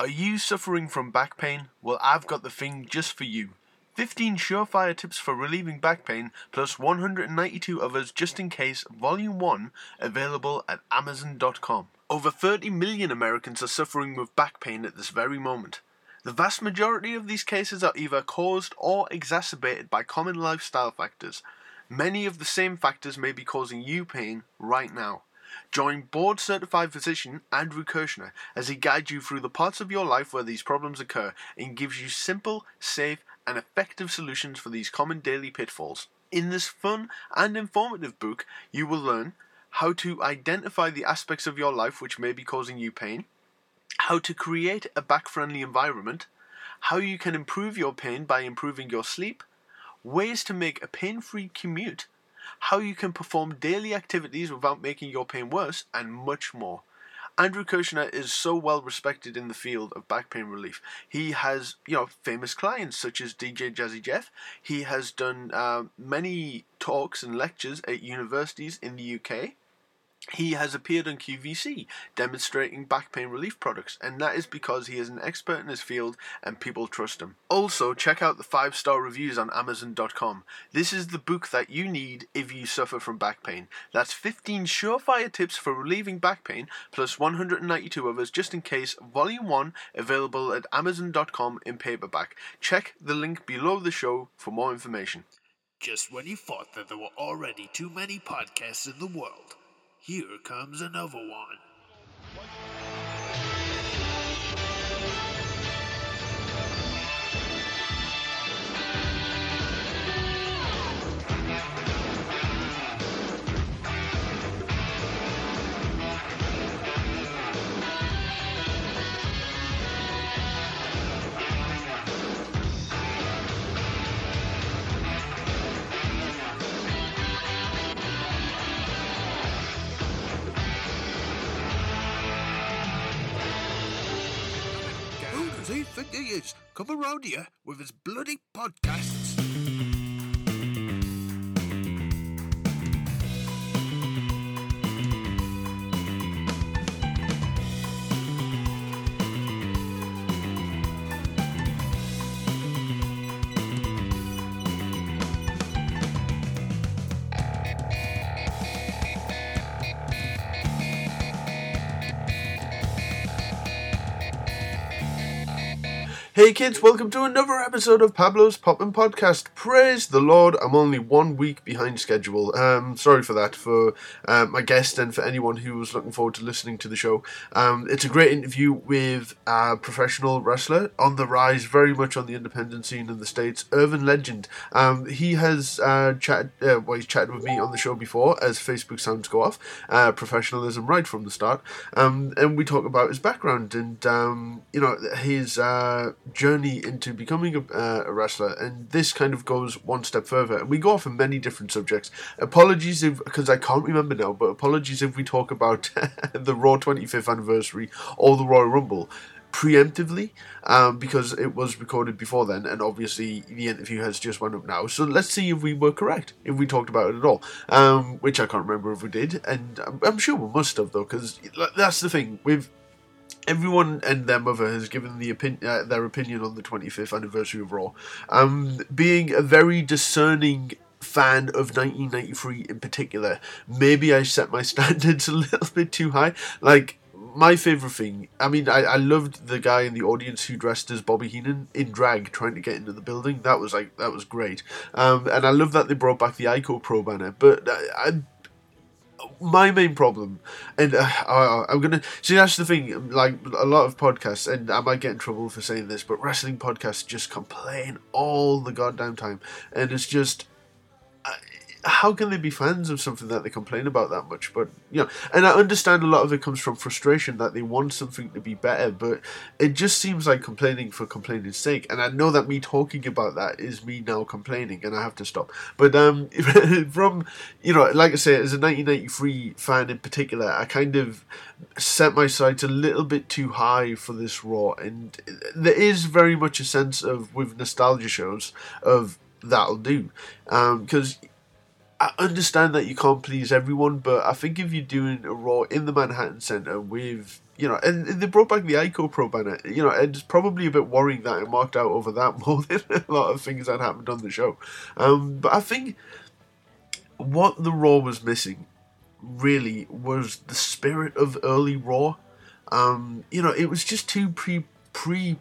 Are you suffering from back pain? Well, I've got the thing just for you. 15 surefire tips for relieving back pain, plus 192 others just in case, Volume 1, available at Amazon.com. Over 30 million Americans are suffering with back pain at this very moment. The vast majority of these cases are either caused or exacerbated by common lifestyle factors. Many of the same factors may be causing you pain right now. Join board certified physician Andrew Kirschner as he guides you through the parts of your life where these problems occur and gives you simple, safe, and effective solutions for these common daily pitfalls. In this fun and informative book, you will learn how to identify the aspects of your life which may be causing you pain, how to create a back friendly environment, how you can improve your pain by improving your sleep, ways to make a pain free commute how you can perform daily activities without making your pain worse, and much more. Andrew Kirschner is so well respected in the field of back pain relief. He has, you know, famous clients such as DJ Jazzy Jeff. He has done uh, many talks and lectures at universities in the UK. He has appeared on QVC demonstrating back pain relief products, and that is because he is an expert in his field and people trust him. Also, check out the 5 star reviews on Amazon.com. This is the book that you need if you suffer from back pain. That's 15 surefire tips for relieving back pain, plus 192 others just in case, Volume 1, available at Amazon.com in paperback. Check the link below the show for more information. Just when you thought that there were already too many podcasts in the world, here comes another one. He is? Come around here with his bloody podcasts. Hey kids, welcome to another episode of Pablo's Poppin' Podcast. Praise the Lord, I'm only one week behind schedule. Um, sorry for that, for uh, my guest and for anyone who was looking forward to listening to the show. Um, it's a great interview with a professional wrestler on the rise, very much on the independent scene in the States, Irvin Legend. Um, he has uh, chatted, uh, well, he's chatted with me on the show before as Facebook sounds go off, uh, professionalism right from the start. Um, and we talk about his background and, um, you know, his uh, journey into becoming a, uh, a wrestler, and this kind of goes one step further. And we go off on many different subjects. Apologies if, because I can't remember now, but apologies if we talk about the Raw 25th anniversary or the Royal Rumble preemptively um, because it was recorded before then and obviously the interview has just went up now so let's see if we were correct if we talked about it at all um, which i can't remember if we did and i'm, I'm sure we must have though because that's the thing with everyone and their mother has given the opin- uh, their opinion on the 25th anniversary of Raw. Um, being a very discerning fan of 1993 in particular, maybe I set my standards a little bit too high. Like, my favorite thing, I mean, I, I loved the guy in the audience who dressed as Bobby Heenan in drag trying to get into the building. That was like, that was great. Um, and I love that they brought back the ICO Pro banner, but I, I my main problem, and uh, I, I'm gonna see that's the thing. Like a lot of podcasts, and I might get in trouble for saying this, but wrestling podcasts just complain all the goddamn time, and it's just. How can they be fans of something that they complain about that much? But you know, and I understand a lot of it comes from frustration that they want something to be better, but it just seems like complaining for complaining's sake. And I know that me talking about that is me now complaining, and I have to stop. But um, from you know, like I say, as a 1993 fan in particular, I kind of set my sights a little bit too high for this Raw, and there is very much a sense of with nostalgia shows of that'll do, because. Um, I understand that you can't please everyone, but I think if you're doing a Raw in the Manhattan Center with you know, and they brought back the Ico Pro banner. You know, and it's probably a bit worrying that it marked out over that more than a lot of things that happened on the show. Um, but I think what the Raw was missing really was the spirit of early Raw. Um, you know, it was just too pre pre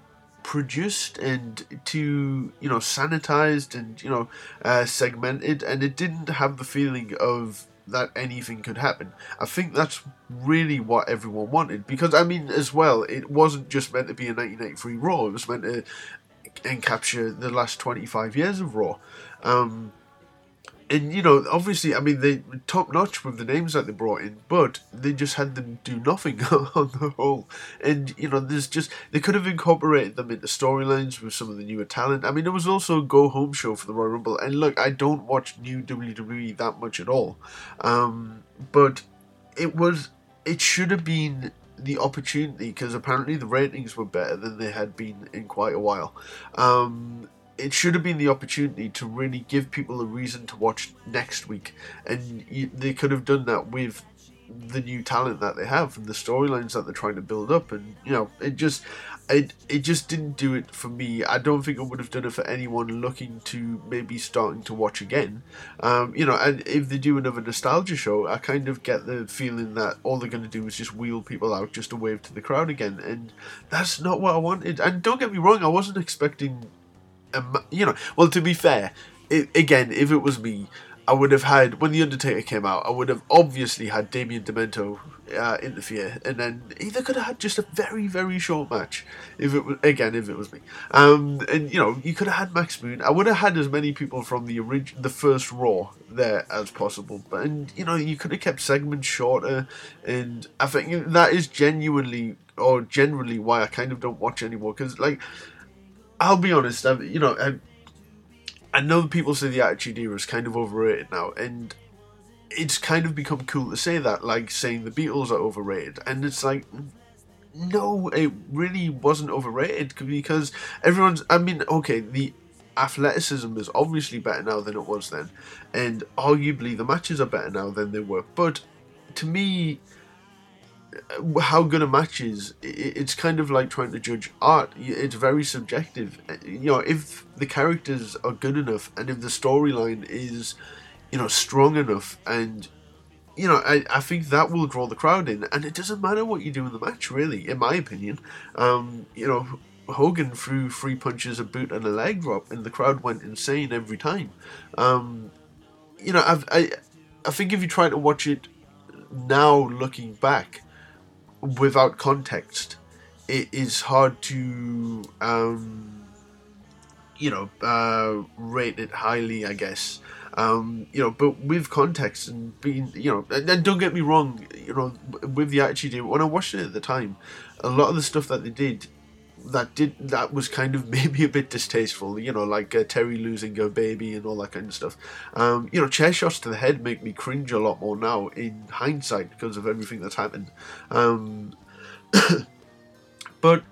produced and too you know sanitized and you know uh, segmented, and it didn't have the feeling of that anything could happen. I think that's really what everyone wanted because I mean, as well, it wasn't just meant to be a 1983 Raw; it was meant to encapture the last 25 years of Raw. Um, and you know, obviously, I mean, they top notch with the names that they brought in, but they just had them do nothing on the whole. And you know, there's just they could have incorporated them into storylines with some of the newer talent. I mean, there was also a go home show for the Royal Rumble, and look, I don't watch new WWE that much at all, um, but it was it should have been the opportunity because apparently the ratings were better than they had been in quite a while. Um, it should have been the opportunity to really give people a reason to watch next week, and you, they could have done that with the new talent that they have and the storylines that they're trying to build up, and you know, it just. It, it just didn't do it for me. I don't think it would have done it for anyone looking to maybe starting to watch again. Um, you know, and if they do another nostalgia show, I kind of get the feeling that all they're going to do is just wheel people out just to wave to the crowd again, and that's not what I wanted. And don't get me wrong, I wasn't expecting you know, well, to be fair, it, again, if it was me, I would have had when the Undertaker came out. I would have obviously had Damien Demento uh, interfere, and then either could have had just a very very short match. If it was again, if it was me, um, and you know, you could have had Max Moon. I would have had as many people from the orig- the first Raw there as possible, but and you know, you could have kept segments shorter, and I think that is genuinely or generally why I kind of don't watch anymore because like I'll be honest. I, you know, I, I know people say the Attitude Era is kind of overrated now, and it's kind of become cool to say that, like saying the Beatles are overrated, and it's like. No, it really wasn't overrated because everyone's. I mean, okay, the athleticism is obviously better now than it was then, and arguably the matches are better now than they were. But to me, how good a match is, it's kind of like trying to judge art. It's very subjective. You know, if the characters are good enough and if the storyline is, you know, strong enough and you know, I, I think that will draw the crowd in, and it doesn't matter what you do in the match, really, in my opinion. Um, you know, Hogan threw three punches, a boot, and a leg drop, and the crowd went insane every time. Um, you know, I've, I, I think if you try to watch it now, looking back, without context, it is hard to, um, you know, uh, rate it highly, I guess. Um, you know, but with context and being, you know, and, and, don't get me wrong, you know, with the Attitude when I watched it at the time, a lot of the stuff that they did that did that was kind of maybe a bit distasteful, you know, like uh, Terri losing her baby and all that kind of stuff. Um, you know, chair shots to the head make me cringe a lot more now in hindsight because of everything that's happened. Um, but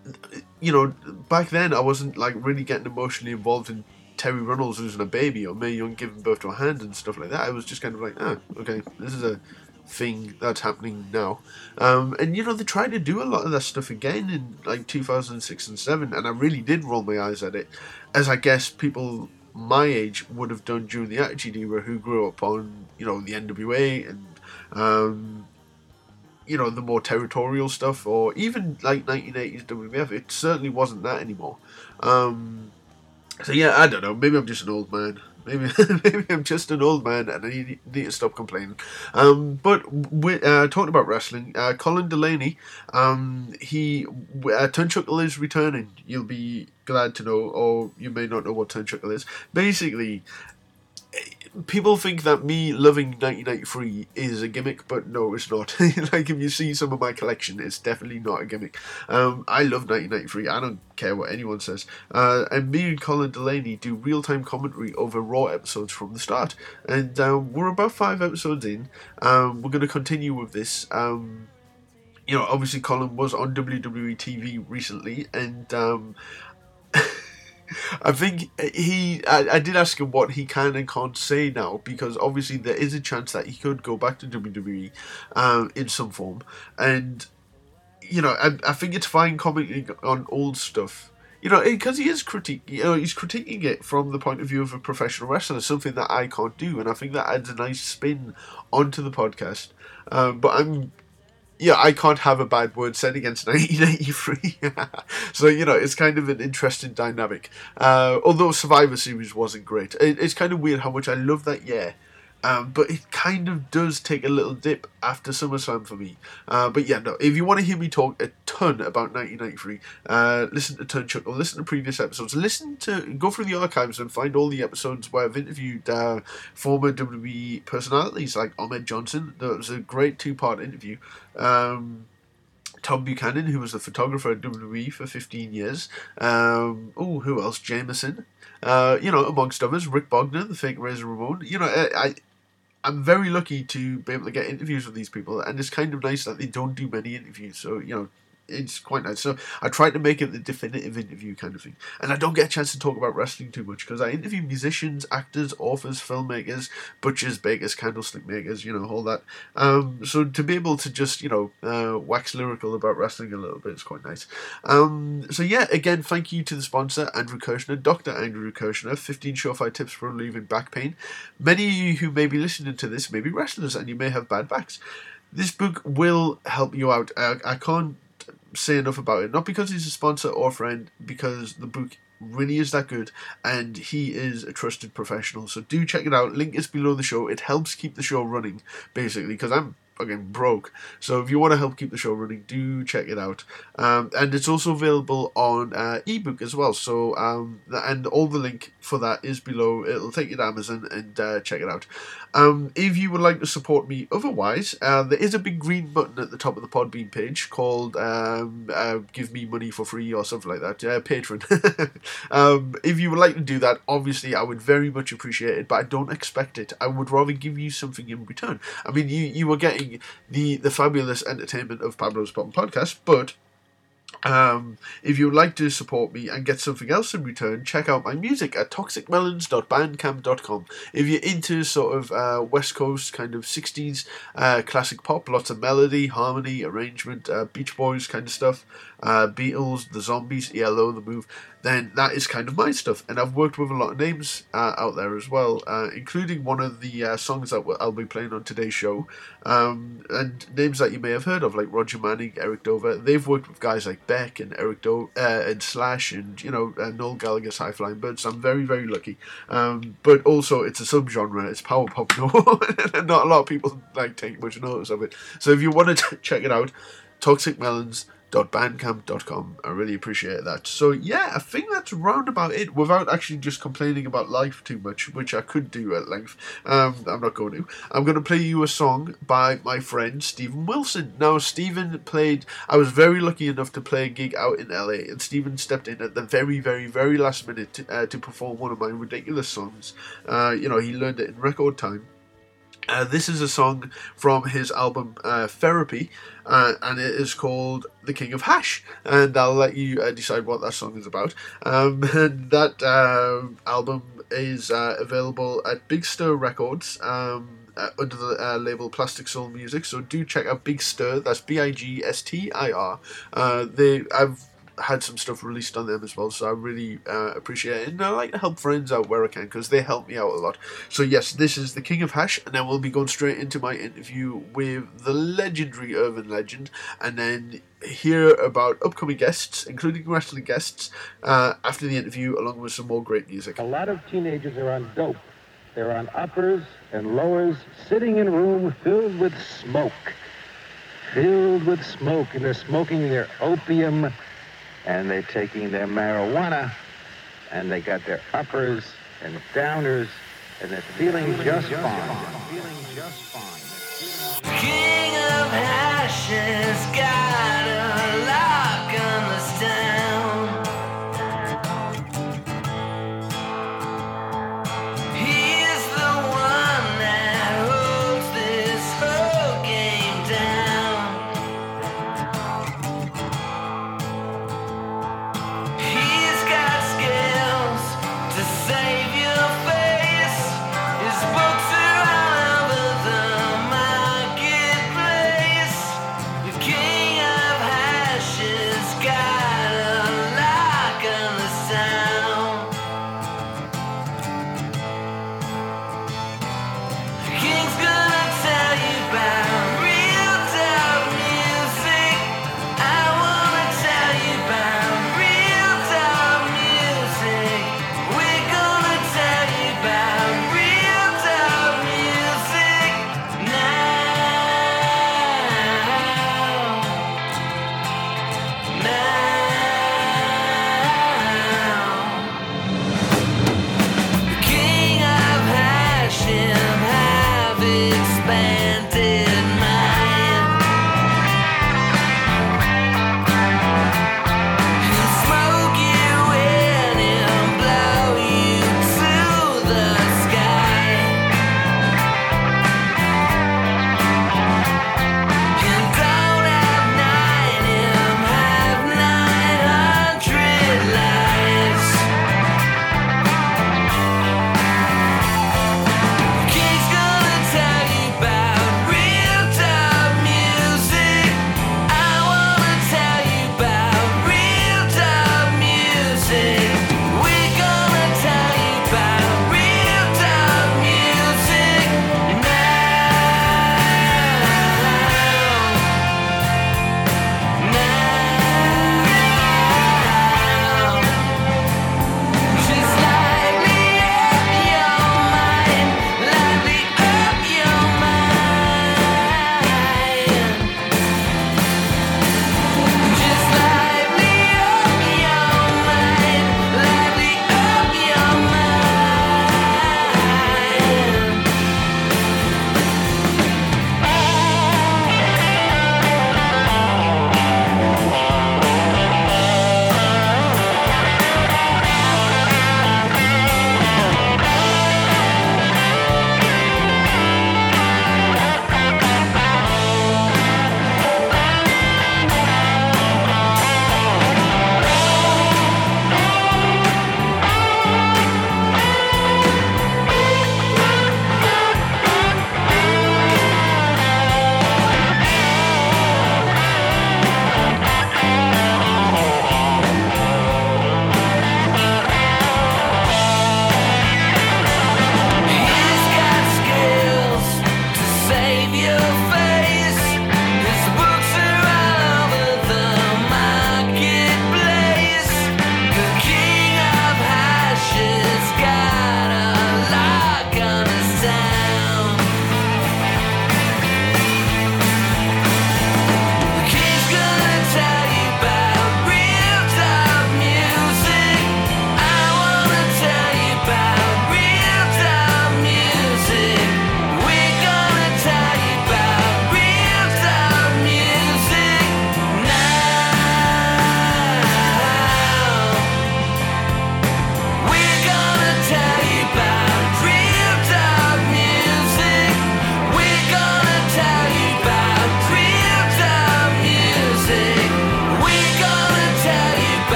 you know, back then I wasn't like really getting emotionally involved in Terri Runnels losing a baby or Mae Young giving birth to a hand and stuff like that. I was just kind of like, ah, okay, this is a thing that's happening now. Um, and you know they tried to do a lot of that stuff again in like 2006 and 7, and I really did roll my eyes at it, as I guess people my age would have done during the Attitude Era who grew up on you know the NWA and um, you know the more territorial stuff, or even like 1980s WWF. It certainly wasn't that anymore. Um, so yeah, I don't know. Maybe I'm just an old man. Maybe maybe I'm just an old man and I need, need to stop complaining. Um, but we, uh, talking about wrestling, uh, Colin Delaney, um, he uh, Turnchuckle is returning. You'll be glad to know, or you may not know what Turnchuckle is. Basically, people think that me loving 1993 is a gimmick, but no, it's not. like if you see some of my collection, it's definitely not a gimmick. Um, I love 1993. I don't care what anyone says. Uh, and me and Colin Delaney do real time commentary over Raw episodes from the start, and um, we're about five episodes in. Um, we're going to continue with this. Um, you know, obviously Colin was on WWE TV recently, and um, I think he. I, I did ask him what he can and can't say now because obviously there is a chance that he could go back to WWE um, in some form, and you know I, I think it's fine commenting on old stuff. You know, because he is critique. You know, he's critiquing it from the point of view of a professional wrestler, something that I can't do, and I think that adds a nice spin onto the podcast. Um, but I'm yeah, I can't have a bad word said against 1983. so, you know, it's kind of an interesting dynamic. Uh, although Survivor Series wasn't great. It, it's kind of weird how much I love that year. Um, but it kind of does take a little dip after SummerSlam for me. Uh, but yeah, no, if you want to hear me talk a ton about 1993, uh, listen to Turnchuck or listen to previous episodes. Listen to, go through the archives and find all the episodes where I've interviewed uh, former WWE personalities like Ahmed Johnson. That was a great two part interview. Um, Tom Buchanan, who was the photographer at WWE for 15 years. Um, oh, who else? Jameson. Uh, you know, amongst others, Rick Bogner, the fake Razor Ramon. You know, I, I'm very lucky to be able to get interviews with these people, and it's kind of nice that they don't do many interviews. So you know, it's quite nice. So I tried to make it the definitive interview kind of thing, and I don't get a chance to talk about wrestling too much because I interview musicians, actors, authors, filmmakers, butchers, bakers, candlestick makers, you know, all that. Um, so to be able to just you know uh, wax lyrical about wrestling a little bit is quite nice. Um, so yeah, again, thank you to the sponsor Andrew Kirshner, Doctor Andrew Kirshner, 15 surefire tips for relieving back pain. Many of you who may be listening to this may be wrestlers and you may have bad backs. This book will help you out. Uh, I can't say enough about it. Not because he's a sponsor or friend, because the book really is that good and he is a trusted professional. So do check it out. Link is below the show. It helps keep the show running, basically, because I'm fucking broke. So if you want to help keep the show running, do check it out. Um, and it's also available on uh, ebook as well. So um, and all the link for that is below. It'll take you to Amazon and uh, check it out. Um, if you would like to support me otherwise, uh, there is a big green button at the top of the Podbean page called um, uh, "Give Me Money for Free" or something like that. Uh, Patreon. um, if you would like to do that, obviously I would very much appreciate it, but I don't expect it. I would rather give you something in return. I mean, you you were getting the the fabulous entertainment of Pablo's Pop Podcast, but um, if you would like to support me and get something else in return, check out my music at toxicmelons.bandcamp.com. If you're into sort of uh, West Coast kind of 60s uh, classic pop, lots of melody, harmony, arrangement, uh, Beach Boys kind of stuff, uh, Beatles, The Zombies, ELO, The Move, then that is kind of my stuff. And I've worked with a lot of names uh, out there as well, uh, including one of the songs that I'll be playing on today's show, um, and names that you may have heard of, like Roger Manning, Eric Dover. They've worked with guys like Beck and Eric Do- uh, and Slash and, you know, uh, Noel Gallagher's High Flying Birds. I'm very, very lucky. Um, but also, it's a subgenre, it's power pop. No, not a lot of people like take much notice of it. So if you want to check it out, Toxic Melons bandcamp.com. I really appreciate that. So yeah, I think that's round about it without actually just complaining about life too much, which I could do at length. Um, I'm not going to. I'm going to play you a song by my friend Stephen Wilson. Now, Stephen played, I was very lucky enough to play a gig out in LA, and Stephen stepped in at the very, very, very last minute to, uh, to perform one of my ridiculous songs. Uh, you know, he learned it in record time. Uh, this is a song from his album uh, Therapy, uh, and it is called The King of Hash. And I'll let you uh, decide what that song is about. Um, and that um, album is uh, available at Big Stir Records. Um, under the label Plastic Soul Music, so do check out Big Stir. That's B I G S T I R. They I've had some stuff released on them as well, so I really uh, appreciate it. And I like to help friends out where I can because they help me out a lot. So, yes, this is the King of Hash, and then we'll be going straight into my interview with the legendary Irvin Legend, and then hear about upcoming guests, including wrestling guests, uh, after the interview, along with some more great music. A lot of teenagers are on dope. They're on uppers and lowers, sitting in a room filled with smoke. Filled with smoke, and they're smoking their opium and they're taking their marijuana and they got their uppers and downers and they're feeling just fine. King of Ashes got a lock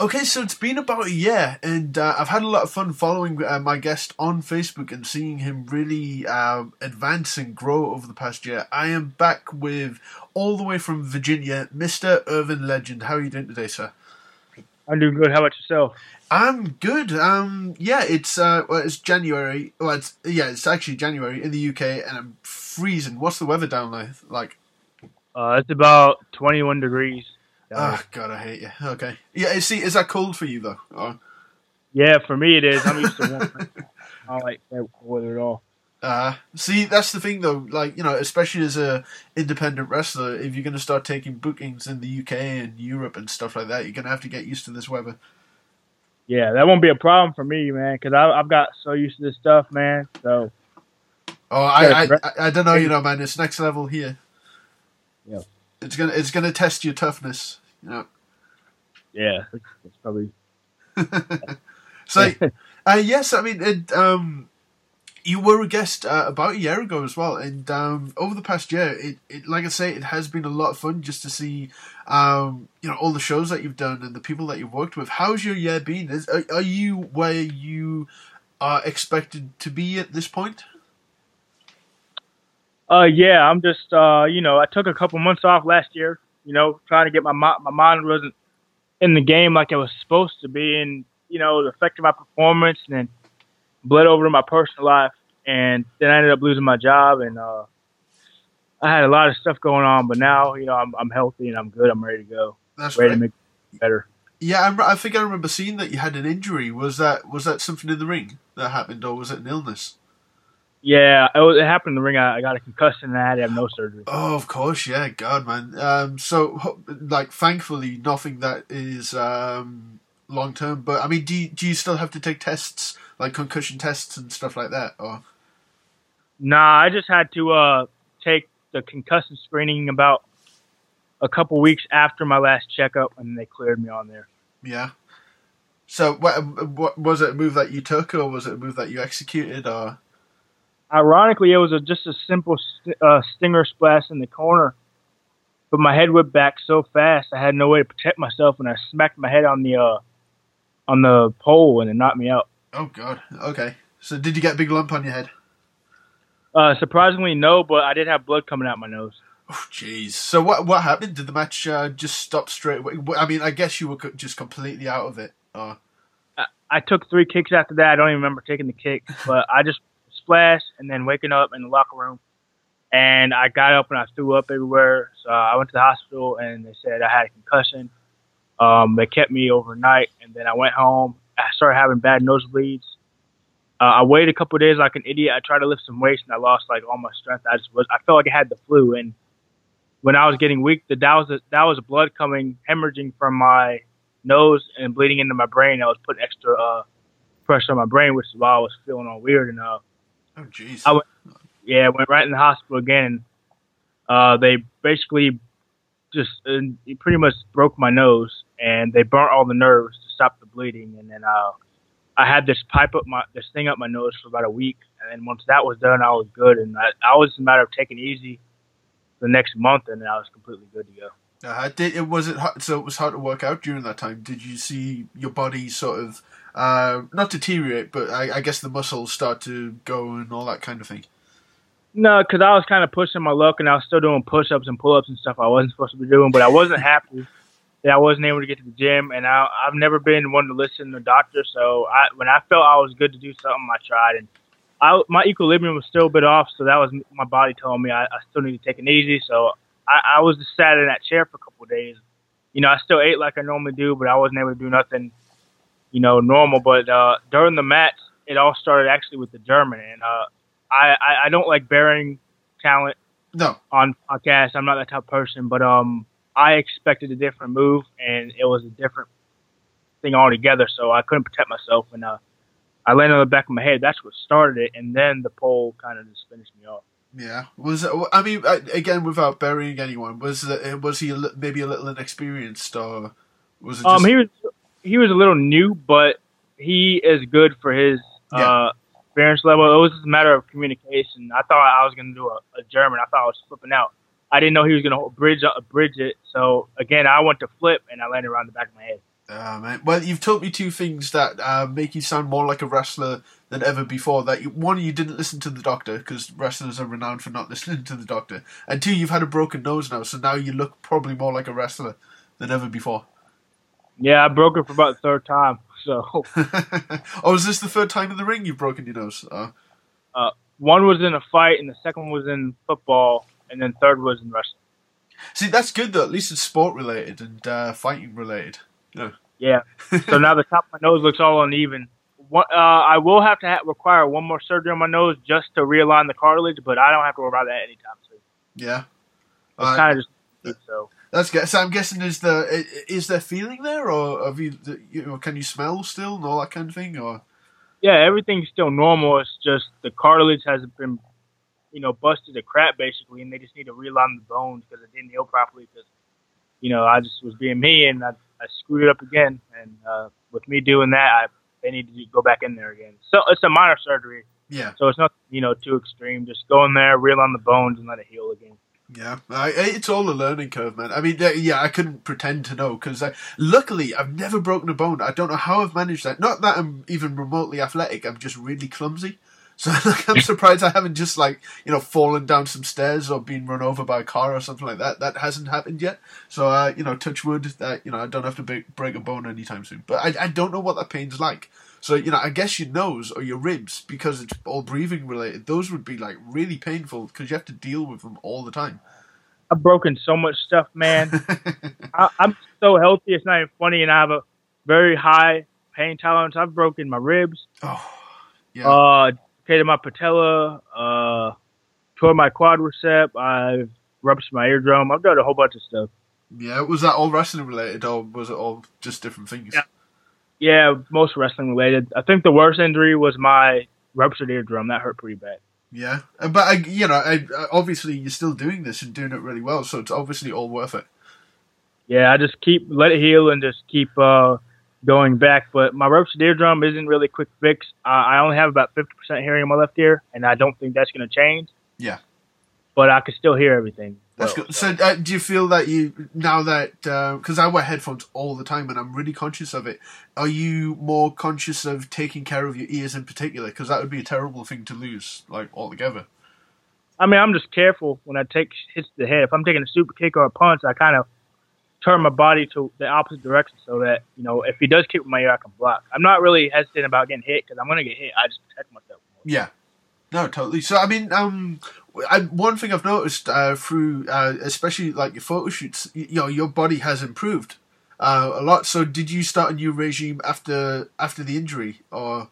okay, so it's been about a year, and uh, I've had a lot of fun following uh, my guest on Facebook and seeing him really um, advance and grow over the past year. I am back with all the way from Virginia, Mr. Irvin Legend. How are you doing today, sir? I'm doing good. How about yourself? I'm good. Um, yeah, it's uh, well, it's January. Well, it's yeah, it's actually January in the UK, and I'm freezing. What's the weather down there like? Uh, it's about 21 degrees. Oh God, I hate you. Okay, yeah. See, is that cold for you though? Oh. Yeah, for me it is. I'm used to warm. I like that weather at all. Uh, see, that's the thing though. Like you know, especially as a independent wrestler, if you're going to start taking bookings in the UK and Europe and stuff like that, you're going to have to get used to this weather. Yeah, that won't be a problem for me, man, because I've got so used to this stuff, man. So. Oh, I, I, I, I don't know, you know, man. It's next level here. It's gonna it's gonna test your toughness. You know. Yeah, it's probably. so, uh, yes, I mean, it, um, you were a guest uh, about a year ago as well, and um, over the past year, it, it, like I say, it has been a lot of fun just to see, um, you know, all the shows that you've done and the people that you've worked with. How's your year been? Is, are, are you where you are expected to be at this point? Uh, yeah, I'm just, uh, you know, I took a couple months off last year, you know, trying to get my my mind wasn't in the game like it was supposed to be, and you know, it affected my performance, and then bled over to my personal life, and then I ended up losing my job, and uh, I had a lot of stuff going on, but now, you know, I'm I'm healthy and I'm good. I'm ready to go. That's ready right. to make better. Yeah, I, I think I remember seeing that you had an injury. Was that was that something in the ring that happened, or was it an illness? Yeah, it, was, it happened in the ring. I, I got a concussion and I had to have no surgery. Oh, of course, yeah, God, man. Um, so, like, thankfully, nothing that is um, long term. But I mean, do you, do you still have to take tests, like concussion tests and stuff like that, or? Nah, I just had to uh, take the concussion screening about a couple weeks after my last checkup, and they cleared me on there. Yeah. So, what, what was it? A move that you took, or was it a move that you executed, or? Ironically, it was a, just a simple st- uh, stinger splash in the corner, but my head whipped back so fast I had no way to protect myself, and I smacked my head on the uh, on the pole, and it knocked me out. Oh God. Okay. So, did you get a big lump on your head? Uh, surprisingly, no, but I did have blood coming out my nose. Oh, jeez. So, what what happened? Did the match uh, just stop straight away? I mean, I guess you were co- just completely out of it. Or... I, I took three kicks after that. I don't even remember taking the kick, but I just splash and then waking up in the locker room. And I got up and I threw up everywhere. So I went to the hospital and they said I had a concussion. Um, they kept me overnight and then I went home. I started having bad nosebleeds. Uh, I waited a couple days like an idiot. I tried to lift some weights and I lost like all my strength. I just was, I felt like I had the flu. And when I was getting weak, the, that was, a, that was blood coming, hemorrhaging from my nose and bleeding into my brain. I was putting extra, uh, pressure on my brain, which is why I was feeling all weird. And, uh, Oh, jeez. I went, yeah, I went right in the hospital again. Uh, they basically just uh, pretty much broke my nose, and they burnt all the nerves to stop the bleeding. And then uh, I had this pipe up my this thing up my nose for about a week, and then once that was done, I was good. And I, I was a matter of taking it easy the next month, and then I was completely good to go. Uh, did it was it so it was hard to work out during that time? Did you see your body sort of uh, not deteriorate, but I, I, guess the muscles start to go and all that kind of thing? No, because I was kind of pushing my luck, and I was still doing push-ups and pull-ups and stuff I wasn't supposed to be doing. But I wasn't happy that I wasn't able to get to the gym, and I, I've never been one to listen to the doctor. So I, when I felt I was good to do something, I tried, and I, my equilibrium was still a bit off. So that was my body telling me I, I still need to take it easy. So I, I was just sat in that chair for a couple of days. You know, I still ate like I normally do, but I wasn't able to do nothing, you know, normal. But uh, during the match, it all started actually with the German, and uh, I, I I don't like burying talent no on podcast. I'm not that type of person, but um, I expected a different move, and it was a different thing altogether. So I couldn't protect myself, and uh, I landed on the back of my head. That's what started it, and then the pole kind of just finished me off. Yeah, was I mean again without burying anyone was was he maybe a little inexperienced or was it? Just... Um, he was he was a little new, but he is good for his yeah. uh, experience level. It was just a matter of communication. I thought I was going to do a, a, German. I thought I was flipping out. I didn't know he was going to bridge uh, bridge it. So again, I went to flip and I landed around the back of my head. Uh, man. Well, you've told me two things that uh, make you sound more like a wrestler than ever before. That you, one, you didn't listen to the doctor because wrestlers are renowned for not listening to the doctor, and two, you've had a broken nose now, so now you look probably more like a wrestler than ever before. Yeah, I broke it for about the third time. So oh, is this the third time in the ring you've broken your nose? Uh, one was in a fight, and the second was in football, and then third was in wrestling. see, that's good though. At least it's sport related and uh, fighting related. Know. Yeah. so now the top of my nose looks all uneven. One, uh, I will have to ha- require one more surgery on my nose just to realign the cartilage, but I don't have to worry about that anytime soon. Yeah. It's Uh, kind of just so. That's good. So I'm guessing is the is there feeling there, or have you you know can you smell still and all that kind of thing, or Yeah, everything's still normal. It's just the cartilage hasn't been, you know, busted to crap basically, and they just need to realign the bones because it didn't heal properly. Because, you know, I just was being me and I, I screwed it up again. And uh, with me doing that, I, they need to go back in there again. So it's a minor surgery, yeah, so it's not, you know, too extreme. Just go in there, realign the bones, and let it heal again. Yeah. I, it's all a learning curve, man. I mean, yeah, I couldn't pretend to know because luckily I've never broken a bone. I don't know how I've managed that. Not that I'm even remotely athletic. I'm just really clumsy. So like, I'm surprised I haven't just like you know fallen down some stairs or been run over by a car or something like that. That hasn't happened yet. So uh, you know, touch wood that you know I don't have to break, break a bone anytime soon. But I, I don't know what that pain's like. So you know, I guess your nose or your ribs, because it's all breathing related, those would be like really painful because you have to deal with them all the time. I've broken so much stuff, man. I, I'm so healthy. It's not even funny, and I have a very high pain tolerance. I've broken my ribs, oh, yeah, uh, dislocated my patella, uh, tore my quadricep. I've ruptured my eardrum. I've done a whole bunch of stuff. yeah. Was that all wrestling related, or was it all just different things? Yeah. Yeah, most wrestling related. I think the worst injury was my ruptured eardrum. That hurt pretty bad. Yeah, Uh, but I, you know, I, I- obviously you're still doing this and doing it really well, so it's obviously all worth it. Yeah, I just keep let it heal and just keep uh, going back. But my ruptured eardrum isn't really a quick fix. Uh, I only have about fifty percent hearing in my left ear, and I don't think that's going to change. Yeah. but I can still hear everything. That's well, good. So, uh, do you feel that you now that because I wear headphones all the time and I'm really conscious of it? Are you more conscious of taking care of your ears in particular? Because that would be a terrible thing to lose, like altogether. I mean, I'm just careful when I take hits to the head. If I'm taking a super kick or a punch, I kind of turn my body to the opposite direction so that you know if he does kick with my ear, I can block. I'm not really hesitant about getting hit because I'm going to get hit. I just protect myself. More. Yeah. No, totally. So, I mean, um, I, one thing I've noticed uh, through, uh, especially like your photo shoots, you, you know, your body has improved uh, a lot. So, did you start a new regime after after the injury, or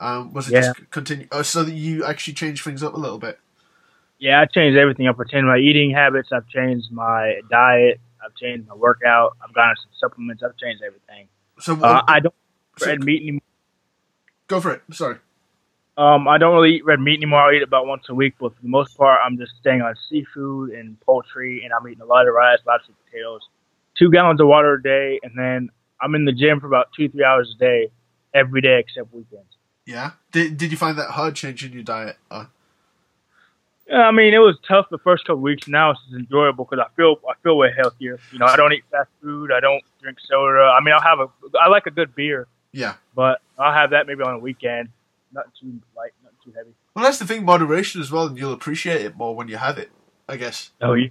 um, was it Yeah. just continue? Oh, so that you actually changed things up a little bit. Yeah, I changed everything. up. I've changed my eating habits. I've changed my diet. I've changed my workout. I've gotten some supplements. I've changed everything. So, Uh, I don't so- red meat anymore. go for it. Sorry. Um, I don't really eat red meat anymore. I eat about once a week, but for the most part, I'm just staying on seafood and poultry, and I'm eating a lot of rice, lots of potatoes, two gallons of water a day, and then I'm in the gym for about two, three hours a day, every day except weekends. Yeah. Did Did you find that hard changing your diet? Uh, Yeah, I mean, it was tough the first couple weeks. Now it's just enjoyable because I feel I feel way healthier. You know, I don't eat fast food. I don't drink soda. I mean, I'll have a I like a good beer, yeah. but I'll have that maybe on a weekend. Not too light, not too heavy. Well, that's the thing, moderation as well, and you'll appreciate it more when you have it. I guess. Oh, yeah.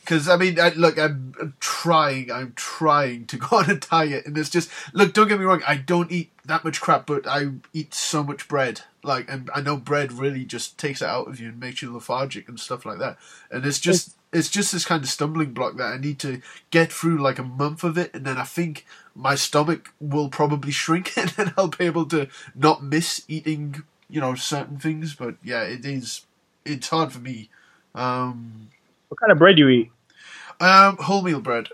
Because I mean, I, look, I'm, I'm trying, I'm trying to go on a diet, and it's just look. Don't get me wrong, I don't eat that much crap, but I eat so much bread. Like, and I know bread really just takes it out of you and makes you lethargic and stuff like that. And it's just, it's just this kind of stumbling block that I need to get through like a month of it, and then I think my stomach will probably shrink, and then I'll be able to not miss eating, you know, certain things. But yeah, it is, it's hard for me. Um, What kind of bread do you eat? um, wholemeal bread.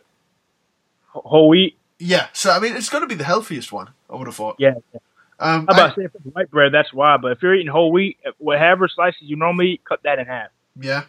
Whole wheat? Yeah, so I mean, it's got to be the healthiest one. I would have thought. Yeah. Um, How about I- say if it's white bread? That's why. But if you're eating whole wheat, whatever slices you normally eat, cut that in half, yeah.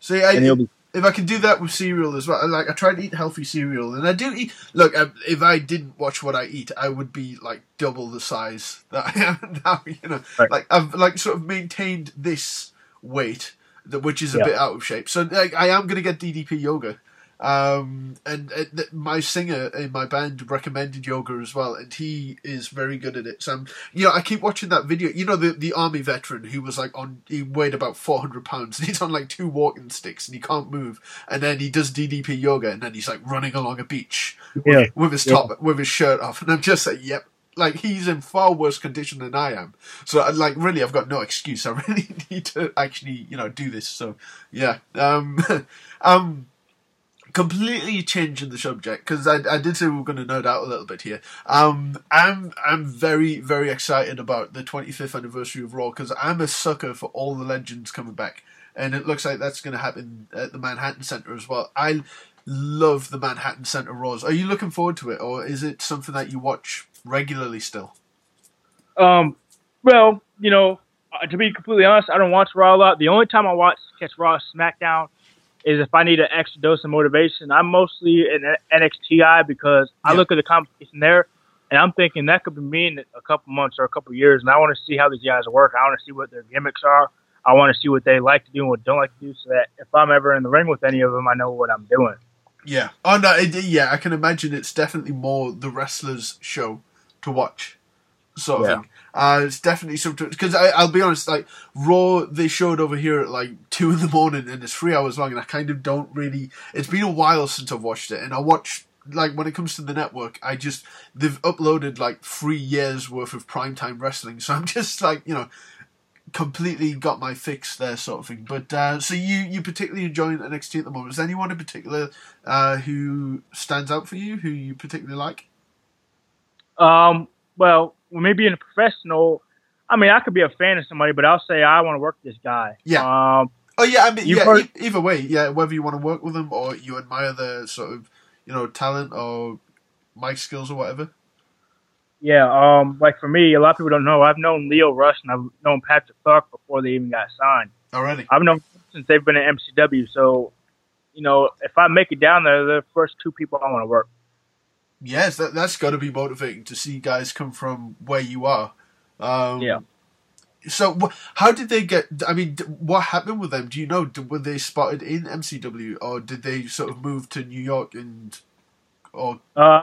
See, I, and you'll be. If I can do that with cereal as well, like I try to eat healthy cereal, and I do eat. Look, um, if I didn't watch what I eat, I would be like double the size that I am now. You know, Right. like I've like sort of maintained this weight, that which is a Yeah. bit out of shape. So like, I am gonna get DDP yoga. Um, and, and my singer in my band recommended yoga as well, and he is very good at it. So, I'm, you know, I keep watching that video. You know, the the army veteran who was like on, he weighed about four hundred pounds, and he's on like two walking sticks, and he can't move, and then he does DDP yoga, and then he's like running along a beach Yeah. with his top, with his shirt off, and I'm just like, yep. Like he's in far worse condition than I am, so like really, I've got no excuse. I really need to actually, you know, do this. So yeah, um, um, completely changing the subject because I, I did say we were going to nerd out a little bit here. Um, I'm I'm very very excited about the 25th anniversary of Raw because I'm a sucker for all the legends coming back, and it looks like that's going to happen at the Manhattan Center as well. I love the Manhattan Center Raws. Are you looking forward to it, or is it something that you watch regularly still? Um, well, you know, uh, to be completely honest, I don't watch Raw a lot. The only time I watch catch Raw SmackDown is if I need an extra dose of motivation. I'm mostly an NXT guy because I look at the competition there, and I'm thinking that could be me in a couple months or a couple years, and I want to see how these guys work. I want to see what their gimmicks are. I want to see what they like to do and what they don't like to do, so that if I'm ever in the ring with any of them, I know what I'm doing. Yeah. Oh no. It, yeah, I can imagine it's definitely more the wrestlers' show to watch, sort of Yeah. thing. Uh, it's definitely something because I'll be honest. Like Raw, they showed over here at like two in the morning, and it's three hours long, and I kind of don't really. It's been a while since I've watched it, and I watch like when it comes to the network, I just they've uploaded like three years worth of primetime wrestling, so I'm just like you know completely got my fix there, sort of thing. But uh, so you you particularly enjoying NXT at the moment? Is anyone in particular uh, who stands out for you, who you particularly like? Um, well, maybe in a professional, I mean, I could be a fan of somebody, but I'll say I want to work this guy. Yeah. Um, Oh yeah, I mean You've yeah. heard- e- either way, yeah. Whether you want to work with them or you admire their sort of you know talent or mic skills or whatever. yeah. Um, like for me, a lot of people don't know. I've known Lio Rush and I've known Patrick Clark before they even got signed. Already, I've known since they've been at MCW. So, you know, if I make it down there, they're the first two people I want to work. yes, that that's got to be motivating to see guys come from where you are. Um, Yeah. So, how did they get? I mean, d- what happened with them? Do you know? D- Were they spotted in MCW, or did they sort of move to New York and? Or Uh,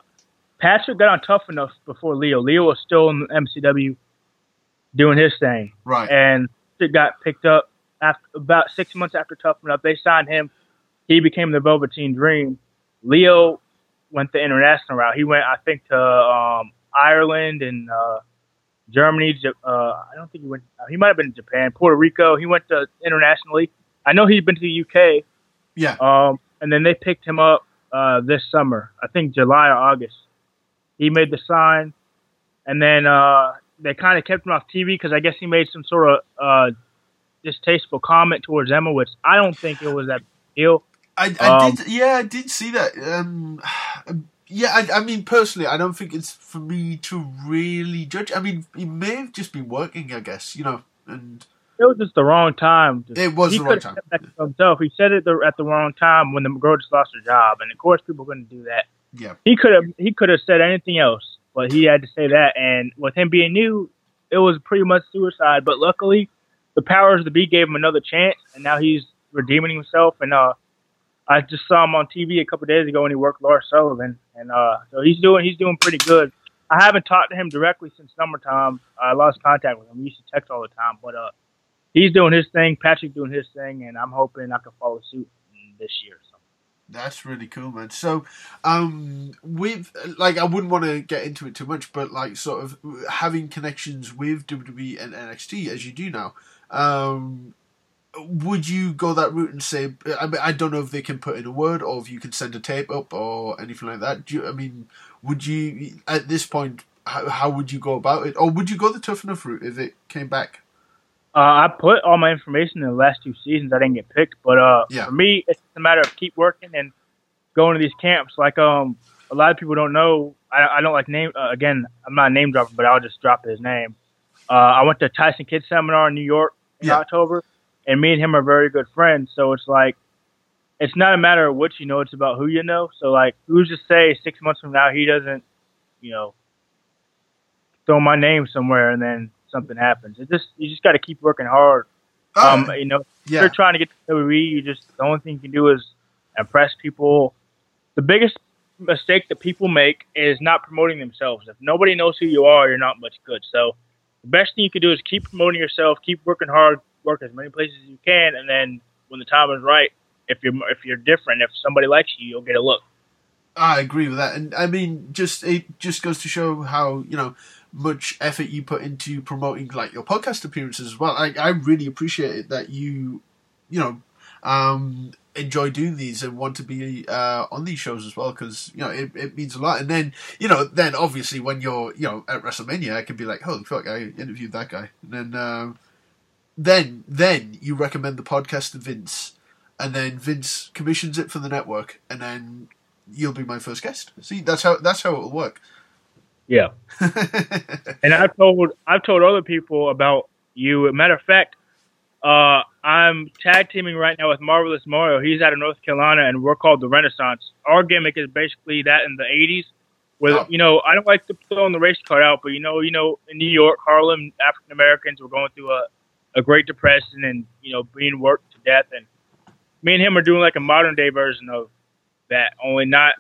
Patrick got on tough enough before Lio. Lio was still in MCW doing his thing. right? and it got picked up after about six months after Tough Enough. They signed him. He became the Velveteen Dream. Lio went the international route. He went, I think, to um, Ireland and uh, Germany. Uh, I don't think he went. Uh, he might have been to Japan, Puerto Rico. He went to internationally. I know he'd been to the UK. yeah. Um, and then they picked him up uh, this summer. I think July or August. He made the sign, and then uh, they kind of kept him off TV because I guess he made some sort of uh, distasteful comment towards Emma, which I don't think it was that big deal. I, I Um, did, yeah, I did see that. Um, yeah, I, I mean, personally, I don't think it's for me to really judge. I mean, he may have just been working, I guess, you know, and It was just the wrong time. it was he the wrong time. that himself. He said it the, at the wrong time when the girl just lost her job, and of course, people couldn't do that. Yeah, he could have he could have said anything else, but he had to say that. And with him being new, it was pretty much suicide. But luckily, the powers of the be gave him another chance, and now he's redeeming himself. And uh, I just saw him on TV a couple days ago when he worked Lars Sullivan, and uh, so he's doing he's doing pretty good. I haven't talked to him directly since summertime. I lost contact with him. We used to text all the time, but uh, he's doing his thing. Patrick doing his thing, and I'm hoping I can follow suit this year. So. that's really cool, man. So, um, with like, I wouldn't want to get into it too much, but like, sort of having connections with WWE and NXT as you do now. Um, would you go that route and say, I mean, I don't know if they can put in a word or if you can send a tape up or anything like that. Do you, I mean, would you, at this point, how, how would you go about it? Or would you go the tough enough route if it came back? Uh, I put all my information in the last two seasons. I didn't get picked, but uh, Yeah. for me, it's a matter of keep working and going to these camps. Like um, a lot of people don't know. I, I don't like name. Uh, again, I'm not a name dropper, but I'll just drop his name. Uh, I went to Tyson Kidd seminar in New York in Yeah. October, and me and him are very good friends. So it's like, it's not a matter of what you know; it's about who you know. So like, who's to say six months from now he doesn't, you know, throw my name somewhere and then something happens. It just you just got to keep working hard. Um, Oh, you know, if yeah. you're trying to get to WWE, you just the only thing you can do is impress people the biggest mistake that people make is not promoting themselves. If nobody knows who you are, you're not much good. So the best thing you can do is keep promoting yourself, keep working hard, work as many places as you can, and then when the time is right, if you're if you're different, if somebody likes you, you'll get a look. I agree with that, and I mean, just it just goes to show how you know much effort you put into promoting like your podcast appearances as well. I I really appreciate it that you, you know, um, enjoy doing these and want to be uh, on these shows as well because you know it, it means a lot. And then you know, then obviously when you're you know at WrestleMania, I can be like, holy fuck, I interviewed that guy, and then um, then then you recommend the podcast to Vince, and then Vince commissions it for the network, and then you'll be my first guest. See, that's how that's how it'll work. Yeah. and I've told I've told other people about you. Matter of fact, uh, I'm tag teaming right now with Marvelous Mario. He's out of North Carolina, and we're called the Renaissance. Our gimmick is basically that in the '80s, where Oh. you know I don't like to throw the race card out, but you know, you know, in New York, Harlem, African Americans were going through a a Great Depression and you know being worked to death, and me and him are doing like a modern day version of that, only not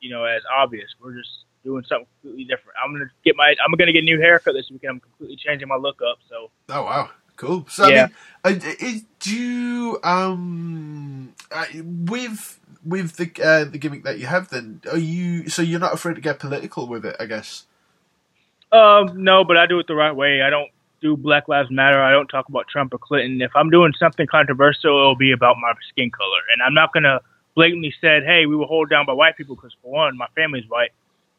you know as obvious. We're just doing something completely different. I'm gonna get my I'm gonna get a new haircut this weekend. I'm completely changing my look up. So Oh wow, cool. So Yeah. I mean, is, do you, um uh, with with the uh, the gimmick that you have? Then are you so you're not afraid to get political with it? I guess. um no, but I do it the right way. I don't do Black Lives Matter. I don't talk about Trump or Clinton. If I'm doing something controversial, it'll be about my skin color, and I'm not gonna blatantly said, "Hey, we were hold down by white people," because for one, my family's white,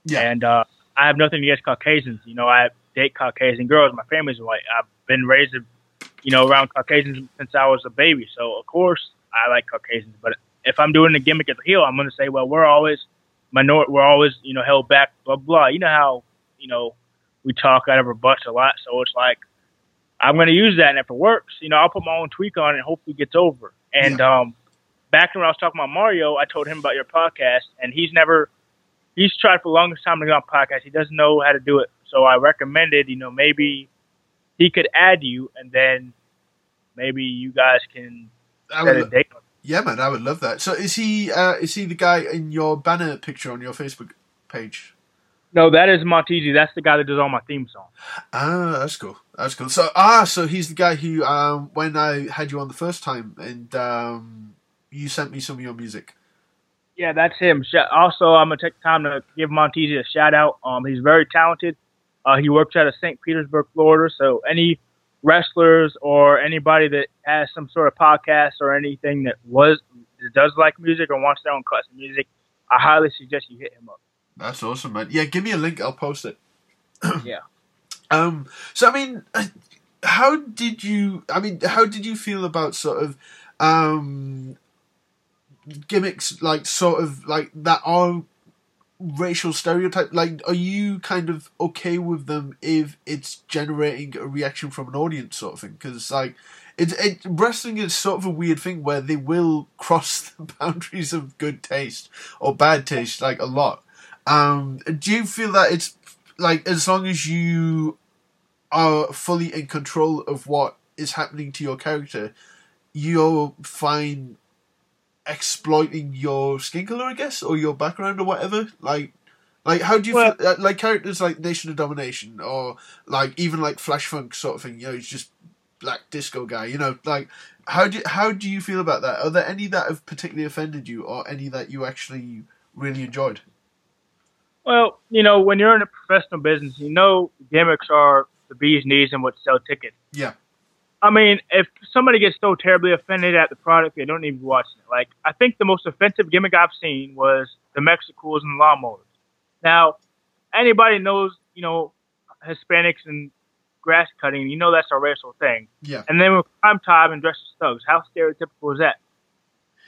Yeah. and uh, I have nothing against Caucasians. You know, I date Caucasian girls. My family's white. I've been raised, you know, around Caucasians since I was a baby. So of course I like Caucasians. But if I'm doing the gimmick at the heel, I'm going to say, well, we're always minor. We're always, you know, held back. Blah blah. You know how, you know, we talk out of our butts a lot. So it's like I'm going to use that, and if it works, you know, I'll put my own tweak on it. and Hopefully, it gets over. And um, back when I was talking about Mario, I told him about your podcast, and he's never he's tried for the longest time to get on podcast. He doesn't know how to do it. So I recommended, you know, maybe he could add you and then maybe you guys can I set a would, date. yeah, man, I would love that. So is he uh, is he the guy in your banner picture on your Facebook page? No, that is Montezi. That's the guy that does all my theme songs. Ah, that's cool. That's cool. So ah, so he's the guy who um when I had you on the first time and um you sent me some of your music. Yeah, that's him. Also, I'm gonna take time to give Montezi a shout out. Um, he's very talented. Uh, he works out of St. Petersburg, Florida. So any wrestlers or anybody that has some sort of podcast or anything that was that does like music or wants their own custom music, I highly suggest you hit him up. That's awesome, man. Yeah, give me a link. I'll post it. Yeah. Um. So I mean, uh, how did you? I mean, how did you feel about sort of um gimmicks like sort of like that are racial stereotype? Like, are you kind of okay with them if it's generating a reaction from an audience, sort of thing? Because like. It, it wrestling is sort of a weird thing where they will cross the boundaries of good taste or bad taste like a lot. Um, do you feel that it's like as long as you are fully in control of what is happening to your character, you're fine exploiting your skin color, I guess, or your background or whatever. Like, like how do you Well- feel? uh, Like characters like Nation of Domination or like even like Flash Funk sort of thing. You know, he's just black disco guy. You know, like how do how do you feel about that? Are there any that have particularly offended you, or any that you actually really enjoyed? Well, you know, when you're in a professional business, you know gimmicks are the bee's knees and what sell tickets. Yeah. I mean, if somebody gets so terribly offended at the product, they don't even be watching it. Like, I think the most offensive gimmick I've seen was the Mexicools and the lawnmowers. Now, anybody knows, you know, Hispanics and grass cutting, you know that's a racial thing. Yeah. And then with Cryme Tyme and dress as thugs, how stereotypical is that?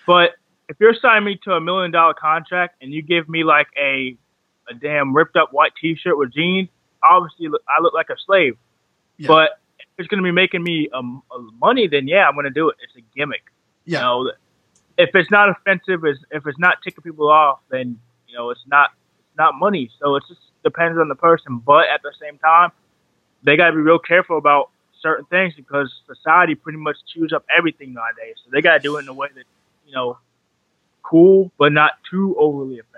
But if you're signing me to a million dollar contract and you give me like a a damn ripped up white T-shirt with jeans, obviously I look like a slave. Yeah. But it's going to be making me um, uh, money, then yeah, I'm going to do it. It's a gimmick. Yeah. You know, if it's not offensive, is if it's not ticking people off, then you know it's not it's not money. So it just depends on the person. But at the same time, they got to be real careful about certain things because society pretty much chews up everything nowadays. So they got to do it in a way that you know cool, but not too overly offensive.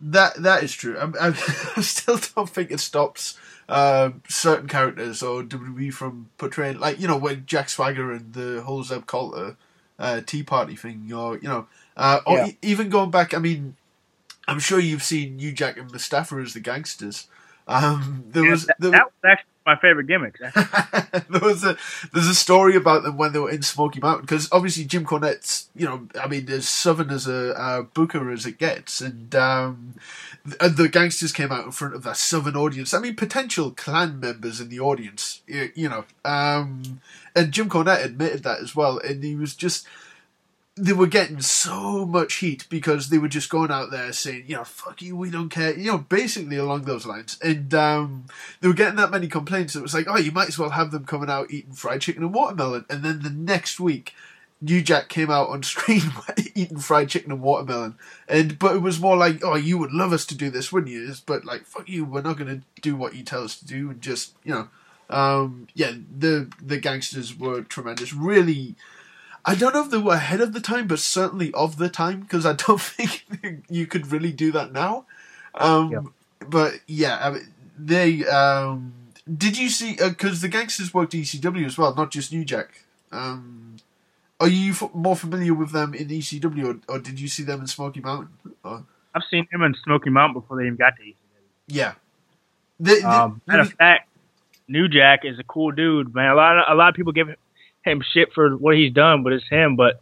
That that is true. I, I, I still don't think it stops um, certain characters or WWE from portraying, like you know, when Jack Swagger and the whole Zeb Colter uh, Tea Party thing, or you know, uh, or Yeah. e- even going back. I mean, I'm sure you've seen New Jack and Mustafa as the gangsters. Um, there Yeah, was that, there, that was actually my favorite gimmick. there was a there's a story about them when they were in Smoky Mountain because obviously Jim Cornette's you know I mean as southern as a uh, booker as it gets and um, and the gangsters came out in front of that southern audience I mean potential Klan members in the audience you, you know um, and Jim Cornette admitted that as well and he was just they were getting so much heat because they were just going out there saying, you know, fuck you, we don't care, you know, basically along those lines. And um, they were getting that many complaints. It was like, oh, you might as well have them coming out eating fried chicken and watermelon. And then the next week, New Jack came out on screen eating fried chicken and watermelon. And but it was more like, oh, you would love us to do this, wouldn't you? But like, fuck you, we're not going to do what you tell us to do, and just you know, um, yeah, the the gangsters were tremendous. Really. I don't know if they were ahead of the time, but certainly of the time, because I don't think you could really do that now. Um, Yeah. But yeah, I mean, they. Um, did you see? Because the gangsters worked ECW as well, not just New Jack. Um, are you f- more familiar with them in ECW, or, or did you see them in Smoky Mountain? Or, I've seen him in Smoky Mountain before they even got to ECW. yeah. They, they- Um, matter of fact, New Jack is a cool dude, man. A lot of a lot of people give him shit for what he's done, but it's him. But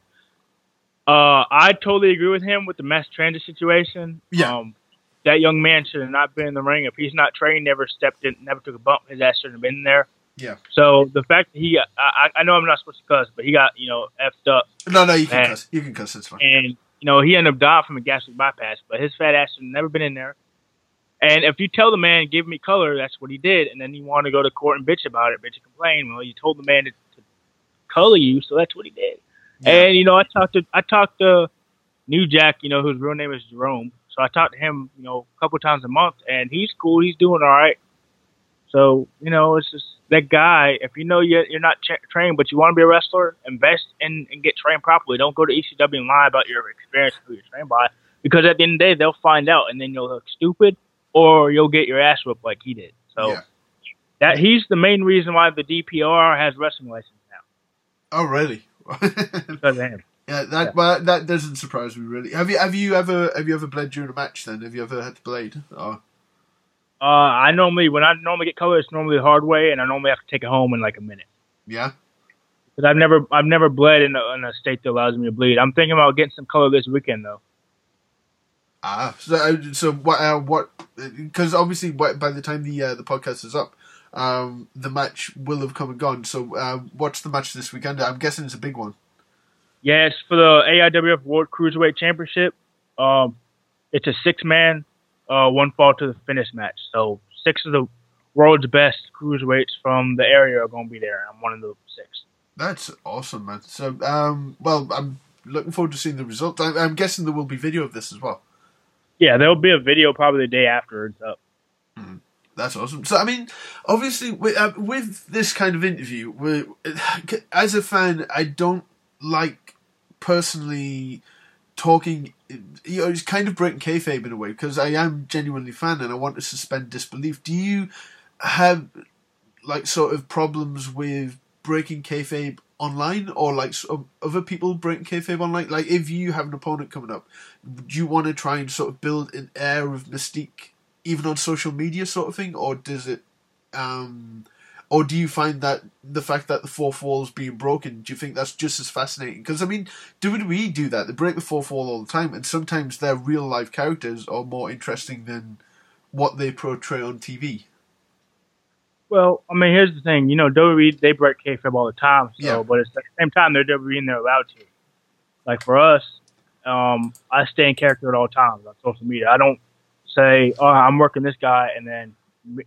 uh, I totally agree with him with the mass transit situation. Yeah. Um, that young man should have not been in the ring. If he's not trained, never stepped in, never took a bump, his ass shouldn't have been there. Yeah. So the fact that he, I, I know I'm not supposed to cuss, but he got you know effed up, no, no, you can Man. cuss. You can cuss. It's fine. and you know he ended up dying from a gastric bypass. But his fat ass should have never been in there. And if you tell the man, give me color, that's what he did. And then you want to go to court and bitch about it, bitch and complain. Well, you told the man to color you, so that's what he did. Yeah. And you know, I talked to I talked to New Jack, you know, whose real name is Jerome. So I talked to him, you know, a couple times a month, and he's cool. He's doing all right. So you know, it's just that guy. If you know you're, you're not tra- trained, but you want to be a wrestler, invest in and get trained properly. Don't go to ECW and lie about your experience who you're trained by, because at the end of the day, they'll find out, and then you'll look stupid, or you'll get your ass whipped like he did. So Yeah. that he's the main reason why the DPR has wrestling license Oh, really? because of him. Yeah, that well, that doesn't surprise me really. Have you have you ever have you ever bled during a match? Then have you ever had to blade? Uh, I normally when I normally get color, it's normally the hard way, and I normally have to take it home in like a minute. yeah, Because I've never I've never bled in a, in a state that allows me to bleed. I'm thinking about getting some color this weekend though. ah. So uh, so what uh, what? Because obviously, by the time the uh, the podcast is up, um, the match will have come and gone. So uh, what's the match this weekend? I'm guessing it's a big one. Yes, for the AIWF World Cruiserweight Championship. Um, it's a six man, uh, one fall to the finish match. So six of the world's best cruiserweights from the area are going to be there. I'm one of the six. That's awesome, man. So um, well, I'm looking forward to seeing the result. I, I'm guessing there will be video of this as well. Yeah, there'll be a video probably the day after it's up. That's awesome. So, I mean, obviously, with, uh, with this kind of interview, as a fan, I don't like personally talking. You know, it's kind of breaking kayfabe in a way because I am genuinely a fan and I want to suspend disbelief. Do you have like sort of problems with breaking kayfabe online, or like other people breaking kayfabe online? Like, if you have an opponent coming up, do you want to try and sort of build an air of mystique? Even on social media sort of thing, or does it, um, or do you find that the fact that the fourth wall is being broken, do you think that's just as fascinating? Because I mean, WWE do that; they break the fourth wall all the time, and sometimes their real life characters are more interesting than what they portray on TV. Well, I mean, here's the thing. You know, WWE they break kayfabe all the time. So, Yeah. but at the same time, they're WWE and they're allowed to. Like for us, um, I stay in character at all times on social media. I don't say, "Oh, I'm working this guy," and then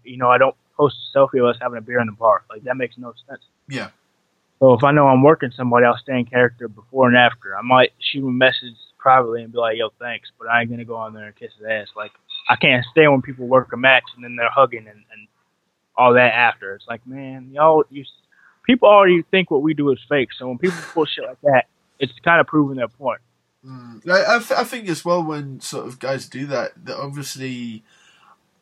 you know, I don't post a selfie of us having a beer in the park. Like that makes no sense. Yeah, So if I know I'm working somebody, I'll stay in character before and after. I might shoot a message privately and be like, "Yo, thanks," but I ain't gonna go on there and kiss his ass. Like I can't stand when people work a match and then they're hugging and, and all that after. It's like, man, y'all, you people already think what we do is fake. So when people pull shit like that, it's kind of proving their point. Mm. I, I, th- I think as well when sort of guys do that, that obviously,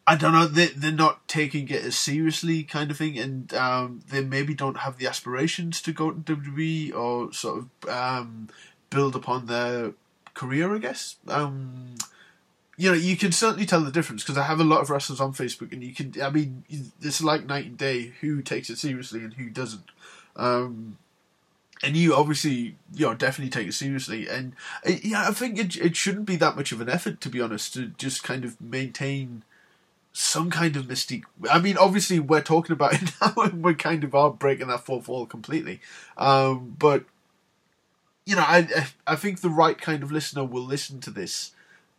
I don't know, they, they're not taking it as seriously kind of thing, and um, they maybe don't have the aspirations to go to WWE or sort of um, build upon their career, I guess. Um, you know, you can certainly tell the difference because I have a lot of wrestlers on Facebook, and you can, I mean, it's like night and day who takes it seriously and who doesn't. Um, and you obviously, you know, definitely take it seriously. And uh, yeah, I think it it shouldn't be that much of an effort, to be honest, to just kind of maintain some kind of mystique. I mean, obviously, we're talking about it now, and we kind of are breaking that fourth wall completely. Um, but you know, I I think the right kind of listener will listen to this,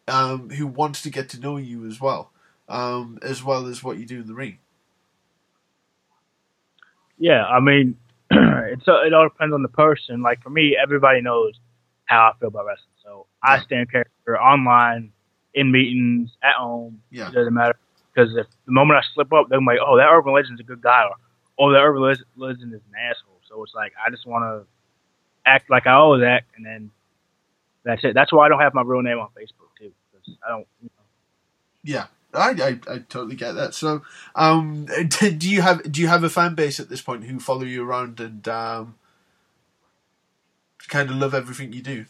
um, who wants to get to know you as well, um, as well as what you do in the ring. Yeah, I mean, it's uh, it all depends on the person. Like for me, everybody knows how I feel about wrestling. So I stand character online, in meetings, at home. Yeah. It doesn't matter because if the moment I slip up, they're like, "Oh, that Irvin Legend's a good guy," or "Oh, that Irvin Legend is an asshole." So it's like I just want to act like I always act, and then that's it. That's why I don't have my real name on Facebook too, because I don't. You know, Yeah, I, I, I totally get that. So, um, do you have do you have a fan base at this point who follow you around and um, kind of love everything you do?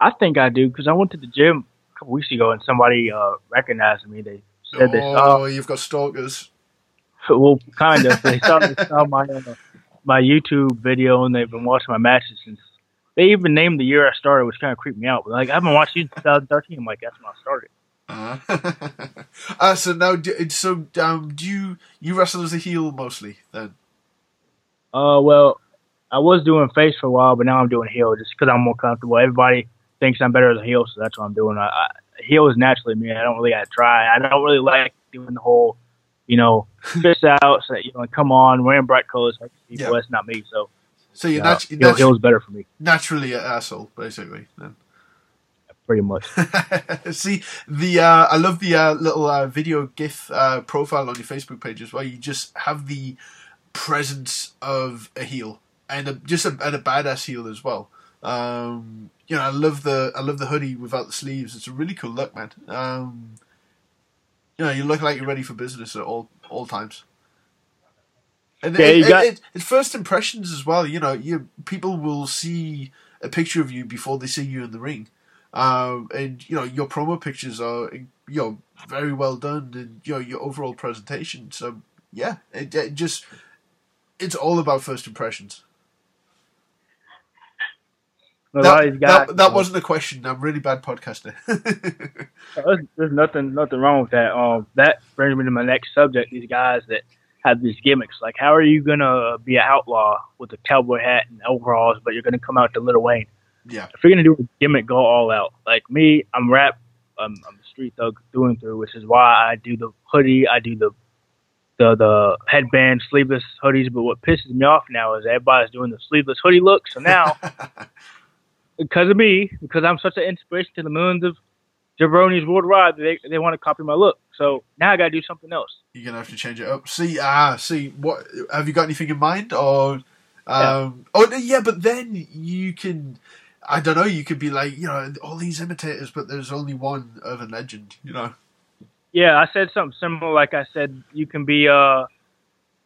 I think I do because I went to the gym a couple weeks ago and somebody uh, recognized me. They said they saw Oh, you've got stalkers. Well, kind of. They saw, they saw my uh, my YouTube video and they've been watching my matches since. They even named the year I started, which kind of creeped me out. But like, I've been watching you since 2013. I'm like, that's when I started. Uh, uh, so now, do, so um, do you you wrestle as a heel mostly then? Uh, well, I was doing face for a while, but now I'm doing heel just because I'm more comfortable. Everybody thinks I'm better as a heel, so that's what I'm doing. I, I, heel is naturally me. I don't really got to try. I don't really like doing the whole, you know, fist out, so, you know, come on, wearing bright colors. Like people, Yeah. that's not me. So So you're uh, nat- heel, natu- heel is better for me, naturally an asshole, basically. Then. Pretty much. See the uh, I love the uh, little uh, video GIF uh, profile on your Facebook page as well. You just have the presence of a heel and a, just a, and a badass heel as well. Um, you know, I love the I love the hoodie without the sleeves. It's a really cool look, man. Um, you know, you look like you're ready for business at all all times. And Yeah, it, you it- it- it's first impressions as well. You know, you people will see a picture of you before they see you in the ring. Um, and you know your promo pictures are you know very well done, and you know your overall presentation. So yeah, it, it just it's all about first impressions. Lot That, guys, that, that wasn't a question. I'm really bad podcaster. There's, there's nothing nothing wrong with that. Um, that brings me to my next subject. These guys that have these gimmicks, like how are you gonna be an outlaw with a cowboy hat and overalls, but you're gonna come out to Lil Wayne? Yeah, If you're gonna do a gimmick, go all out. Like me, I'm rap. I'm, I'm a street thug through and through, which is why I do the hoodie. I do the the the headband, sleeveless hoodies. But what pisses me off now is everybody's doing the sleeveless hoodie look. So now because of me, because I'm such an inspiration to the millions of jabronis worldwide, they they want to copy my look. So now I got to do something else. you're gonna have to change it up. See, ah, see, what have you got anything in mind or? Um, Oh yeah, but then you can. I don't know. You could be like, you know, all these imitators, but there's only one Irvin Legend. You know. Yeah, I said something similar. Like I said, you can be uh,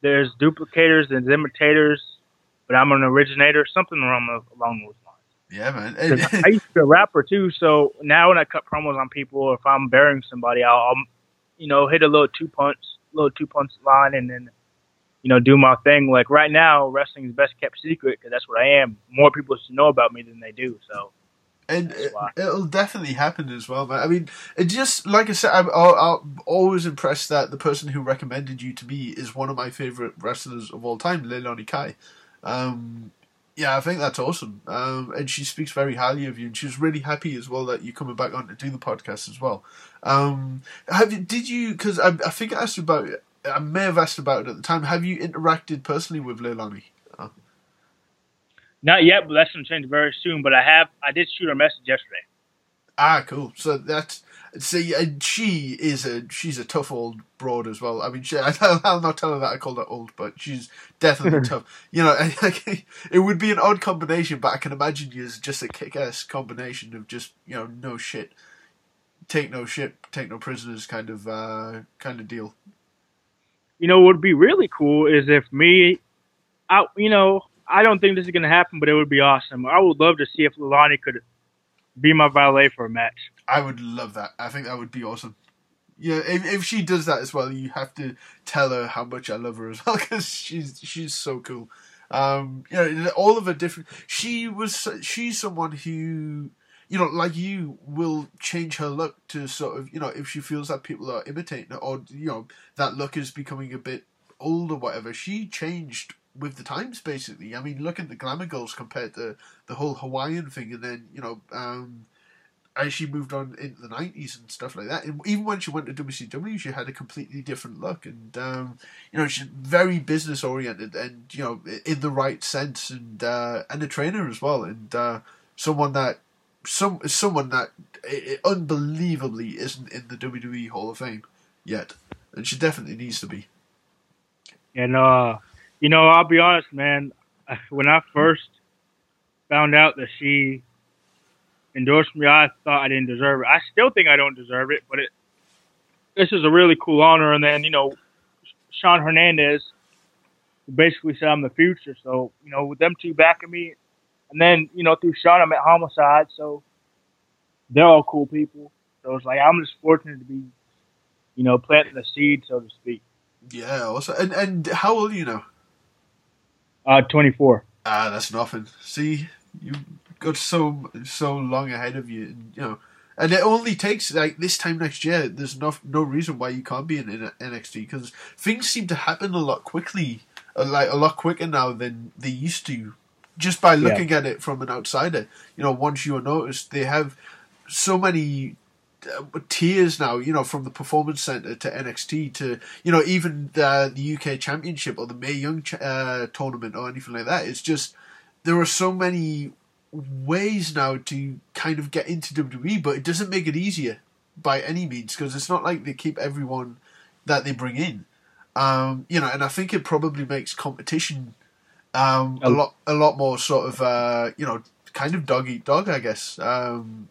there's duplicators and imitators, but I'm an originator. Something along those- along those lines. Yeah, man. I used to be a rapper too, so now when I cut promos on people, or if I'm burying somebody, I'll, I'll you know hit a little two punch, little two punch line, and then you know do my thing. Like right now, wrestling is best kept secret because that's what I am. More people should know about me than they do. So and it, it'll definitely happen as well, man. I mean, it just like I said, I'm, I'm, always impressed that the person who recommended you to me is one of my favorite wrestlers of all time, Leilani Kai. Um, yeah, I think that's awesome. Um, and she speaks very highly of you, and she was really happy as well that you're coming back on to do the podcast as well. Um, have you? Did you? Because I, I think I asked you about it. I may have asked about it at the time. Have you interacted personally with Leilani? not yet, but that's gonna change very soon. But I have, I did shoot her a message yesterday. Ah, cool. So that's See, and she is a she's a tough old broad as well. I mean, she, I'll not tell her that I called her old, but she's definitely tough. You know, it would be an odd combination, but I can imagine you as just a kick-ass combination of just you know no shit, take no shit, take no prisoners kind of uh, kind of deal. You know, what would be really cool is if me, I you know, I don't think this is gonna happen, but it would be awesome. I would love to see if Leilani could be my valet for a match. I would love that. I think that would be awesome. Yeah, if, if she does that as well, you have to tell her how much I love her as well because she's she's so cool. Um, you know, all of her different. She was she's someone who you know, like you, will change her look to sort of, you know, if she feels that people are imitating her or, you know, that look is becoming a bit old or whatever. She changed with the times, basically. I mean, look at the Glamour Girls compared to the whole Hawaiian thing, and then, you know, um, as she moved on into the 90s and stuff like that. And even when she went to WCW, she had a completely different look. And, um, you know, she's very business oriented and, you know, in the right sense and, uh, and a trainer as well. And, uh, someone that some someone that unbelievably isn't in the WWE Hall of Fame yet, and she definitely needs to be. And uh, you know, I'll be honest, man. When I first found out that she endorsed me, I thought I didn't deserve it. I still think I don't deserve it, but it this is a really cool honor. And then you know, Sean Hernandez basically said I'm the future. So you know, with them two backing me, and then, you know, through Sean, I met Homicide, so they're all cool people. So it's like I'm just fortunate to be, you know, planting the seed, so to speak. Yeah, also, and and how old are you now? Uh, 24. Ah, that's nothing. See, you've got so so long ahead of you, and you know, and it only takes like this time next year. There's no no reason why you can't be in, in NXT because things seem to happen a lot quickly, like a lot quicker now than they used to just by looking yeah. at it from an outsider. You know, once you are noticed, they have so many uh, tiers now. You know, from the Performance Center to NXT to you know even the the UK Championship or the Mae Young uh, tournament or anything like that. It's just there are so many ways now to kind of get into WWE, but it doesn't make it easier by any means because it's not like they keep everyone that they bring in. Um, you know, and I think it probably makes competition um, a lot, a lot more sort of, uh, you know, kind of dog eat dog, I guess. Um,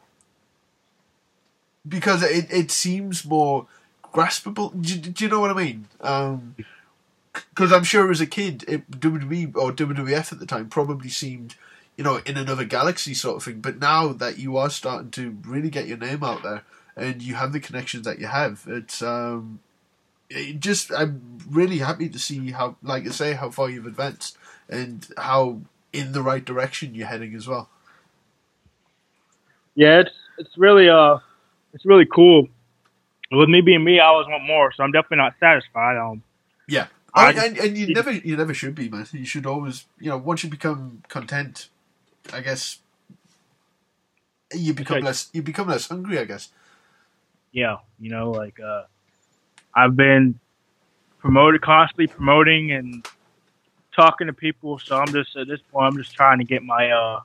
because it, it seems more graspable. Do, do you know what I mean? Because um, I'm sure as a kid, it, WWE or WWF at the time probably seemed, you know, in another galaxy sort of thing. But now that you are starting to really get your name out there and you have the connections that you have, it's um, it just I'm really happy to see how, like I say, how far you've advanced and how in the right direction you're heading as well. Yeah, it's it's really uh it's really cool. With me being me, I always want more, so I'm definitely not satisfied. Um, yeah, I, and, and you never you never should be, man. You should always, you know, once you become content, I guess you become okay. less you become less hungry. I guess. Yeah, you know, like uh, I've been promoted, constantly promoting and talking to people. So I'm just at this point, I'm just trying to get my uh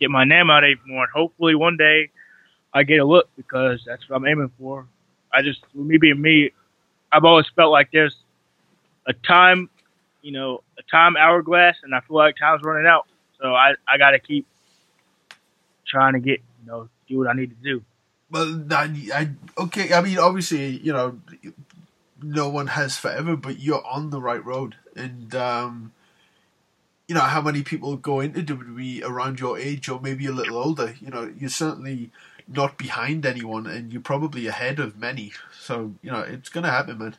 get my name out even more. And hopefully one day I get a look because that's what I'm aiming for. I just me being me, I've always felt like there's a time, you know, a time hourglass, and I feel like time's running out. So I I got to keep trying to get you know do what I need to do. Well, I, I okay. I mean, obviously, you know, no one has forever, but you're on the right road. And um, you know how many people go into WWE around your age or maybe a little older. You know, you're certainly not behind anyone, and you're probably ahead of many. So you know, it's gonna happen, man.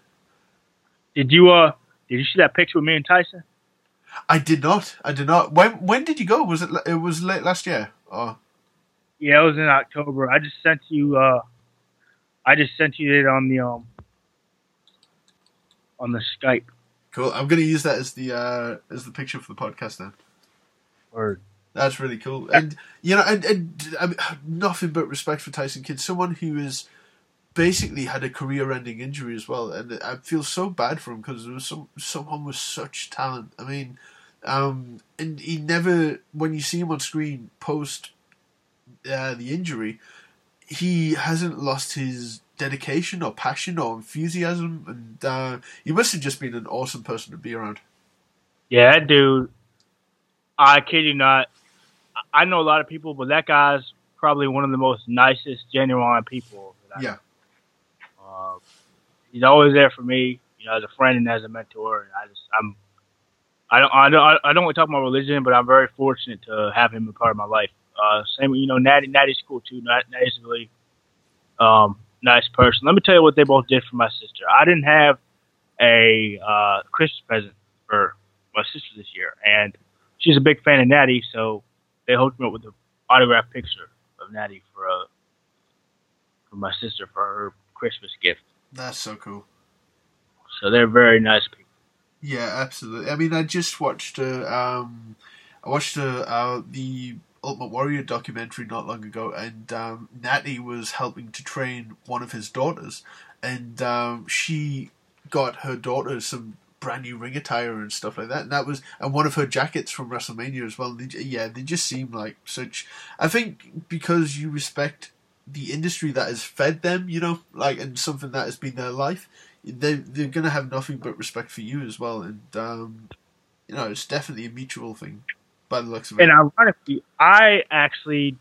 Did you uh? Did you see that picture with me and Tyson? I did not. I did not. When when did you go? Was it? It was late last year. Oh. Yeah, it was in October. I just sent you. uh I just sent you it on the um on the Skype. Cool. I'm gonna use that as the uh, as the picture for the podcast now. Word. That's really cool, and you know, and, and I mean, nothing but respect for Tyson Kidd, someone who has basically had a career-ending injury as well, and I feel so bad for him because there was some someone with such talent. I mean, um, and he never, when you see him on screen post uh, the injury, he hasn't lost his dedication or passion or enthusiasm, and uh, he must have just been an awesome person to be around. Yeah, that dude. I kid you not. I- know a lot of people, but that guy's probably one of the most nicest, genuine people. Yeah. Uh, he's always there for me, you know, as a friend and as a mentor. I just, I'm, I don't, I don't, I don't want to talk about religion, but I'm very fortunate to have him a part of my life. Uh, same, you know, Natty, Natty's cool too. Nat, Natty's really, um, nice person. Let me tell you what they both did for my sister. I didn't have a uh, Christmas present for my sister this year, and she's a big fan of Natty, so they hooked me up with an autographed picture of Natty for uh, for my sister for her Christmas gift. That's so cool. So they're very nice people. Yeah, absolutely. I mean, I just watched uh, um, I watched uh, uh, the Ultimate Warrior documentary not long ago, and um, Natty was helping to train one of his daughters, and um, she got her daughter some brand new ring attire and stuff like that, and that was and one of her jackets from WrestleMania as well. They, yeah, they just seem like such. I think because you respect the industry that has fed them, you know, like and something that has been their life they they're gonna have nothing but respect for you as well, and um, you know it's definitely a mutual thing by the looks of it. And ironically, I actually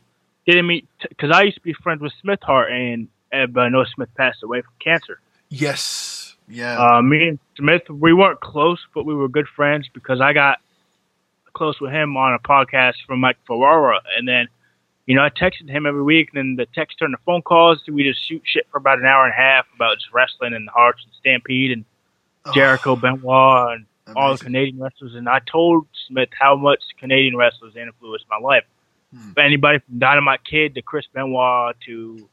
didn't meet because I used to be friends with Smith Hart, and uh, but I know Smith passed away from cancer. yes, yeah, Uh, me and Smith, we weren't close, but we were good friends because I got close with him on a podcast from Mike Ferrara, and then. You know, I texted him every week, and then the text turned to phone calls. We just shoot shit for about an hour and a half about just wrestling and the Harts and Stampede and Oh, Jericho, Benoit, and all the. Canadian wrestlers, and I told Smith how much Canadian wrestlers influenced my life. Hmm. Anybody from Dynamite Kid to Chris Benoit to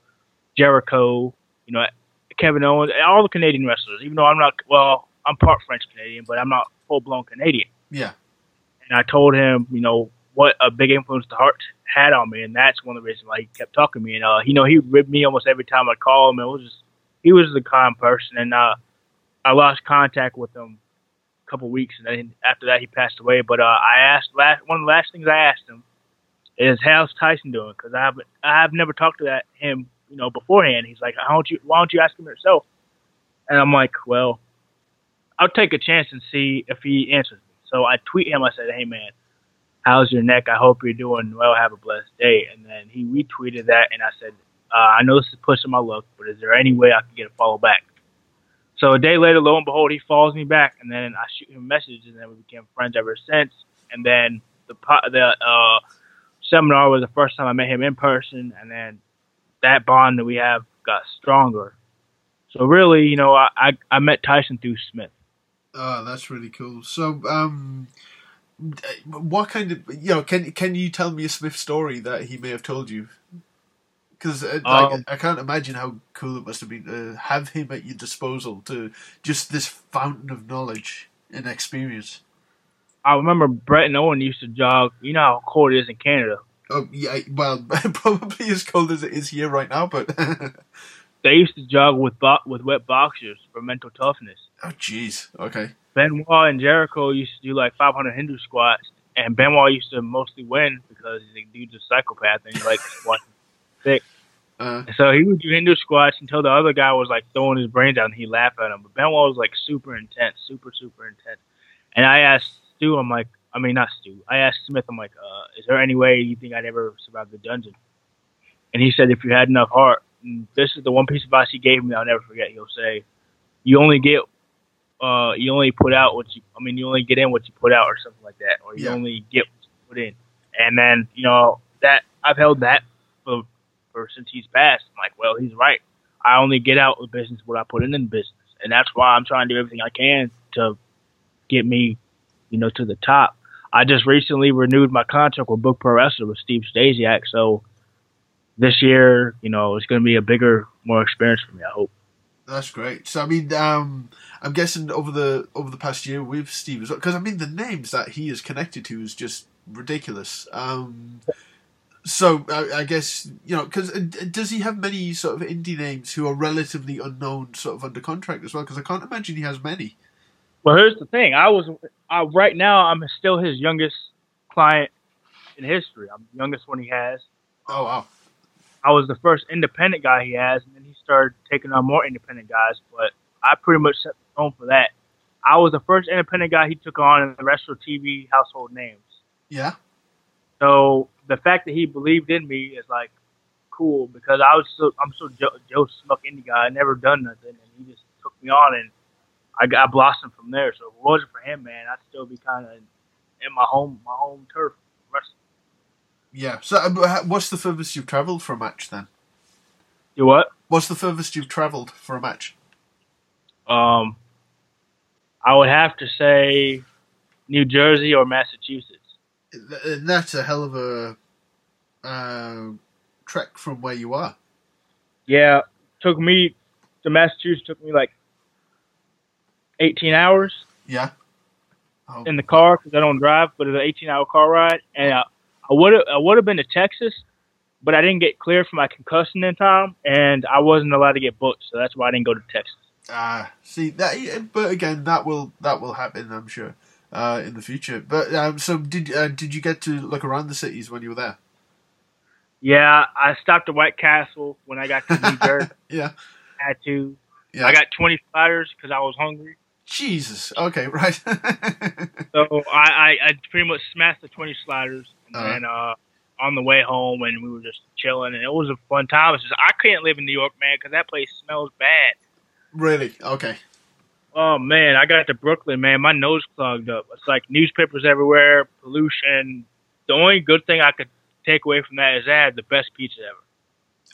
Jericho, you know, Kevin Owens, all the Canadian wrestlers. Even though I'm not, well, I'm part French Canadian, but I'm not full blown Canadian. Yeah, And I told him, you know, what a big influence the Hart had on me, and that's one of the reasons why he kept talking to me. And uh, you know, he ripped me almost every time I called him. And It was just, he was a kind person, and uh, I lost contact with him couple weeks, and then after that, he passed away. But uh, I asked last one of the last things I asked him is how's Tyson doing? Because I haven't I have never talked to that him you know beforehand. He's like, why don't you why don't you ask him yourself? And I'm like, well, I'll take a chance and see if he answers me. So I tweet him. I said, hey man, how's your neck? I hope you're doing well. Have a blessed day. And then he retweeted that, and I said, uh, I know this is pushing my luck, but is there any way I can get a follow back? So a day later, lo and behold, he follows me back, and then I shoot him a message, and then we became friends ever since. And then the the uh, seminar was the first time I met him in person, and then that bond that we have got stronger. So really, you know, I I, I met Tyson through Smith. oh, that's really cool. So, um, what kind of you know can can you tell me a Smith story that he may have told you? Because uh, Um, I can't imagine how cool it must have been to have him at your disposal to just this fountain of knowledge and experience. I remember Brett and Owen used to jog. You know how cold it is in Canada. Oh yeah, well, probably as cold as it is here right now, but They used to jog with bo- with wet boxers for mental toughness. Oh jeez, okay, Benoit and Jericho used to do like 500 Hindu squats, and Benoit used to mostly win because the dude's a psychopath and he likes squatting thick. uh, So he would do Hindu squats until the other guy was like throwing his brains out and he laughed at him. But Benoit was like super intense, super super intense. And I asked Stu, I'm like, I mean not Stu, I asked Smith, I'm like, uh, is there any way you think I'd ever survive the dungeon? And he said, if you had enough heart. And this is the one piece of advice he gave me. I'll never forget. He'll say, you only get, uh, you only put out what you. I mean, you only get in what you put out, or something like that, or you Yeah. only get what you put in. And then you know that I've held that for, since he's passed. I'm like, well, he's right. I only get out of business what I put in in business, and that's why I'm trying to do everything I can to get me, you know, to the top. I just recently renewed my contract with Book Pro Wrestler with Steve Stasiak, so this year, you know, it's going to be a bigger, more experience for me. I hope. that's great. So I mean, um, I'm guessing over the over the past year with Steve because I mean the names that he is connected to is just ridiculous. Um, so I, I guess you know, because uh, does he have many sort of indie names who are relatively unknown, sort of under contract as well? Because I can't imagine he has many. Well, here's the thing. I was I, right now. I'm still his youngest client in history. I'm the youngest one he has. Oh wow, I was the first independent guy he has, and then he started taking on more independent guys. But I pretty much set the tone for that. I was the first independent guy he took on, and the rest were TV household names. Yeah. So the fact that he believed in me is like cool because I was so I'm so Joe, Joe Smuck indie guy. I never done nothing, and he just took me on, and I got blossomed from there. So if it wasn't for him, man, I'd still be kind of in my home my home turf. wrestling. Yeah. So, uh, what's the furthest you've travelled for a match then? Do what? What's the furthest you've travelled for a match? Um, I would have to say New Jersey or Massachusetts. And that's a hell of a uh, trek from where you are. Yeah, took me to Massachusetts took me like 18 hours Yeah. Oh, in the car because I don't drive, but it's an 18 hour car ride, and I would have I would have been to Texas, but I didn't get cleared for my concussion in time, and I wasn't allowed to get booked, so that's why I didn't go to Texas. Ah, see that, but again, that will that will happen, I'm sure, uh, in the future. But um, so did uh, did you get to look around the cities when you were there? Yeah, I stopped at White Castle when I got to New Jersey. Yeah, had to. yeah. I got 20 sliders because I was hungry. Jesus. Okay, right. So I, I, I pretty much smashed the 20 sliders. And Uh-huh. then uh, on the way home, and we were just chilling, and it was a fun time. It's just, I can't live in New York, man, because that place smells bad. really? Okay. Oh, man, I got to Brooklyn, man. My nose clogged up. It's like newspapers everywhere, pollution. The only good thing I could take away from that is I had the best pizza ever.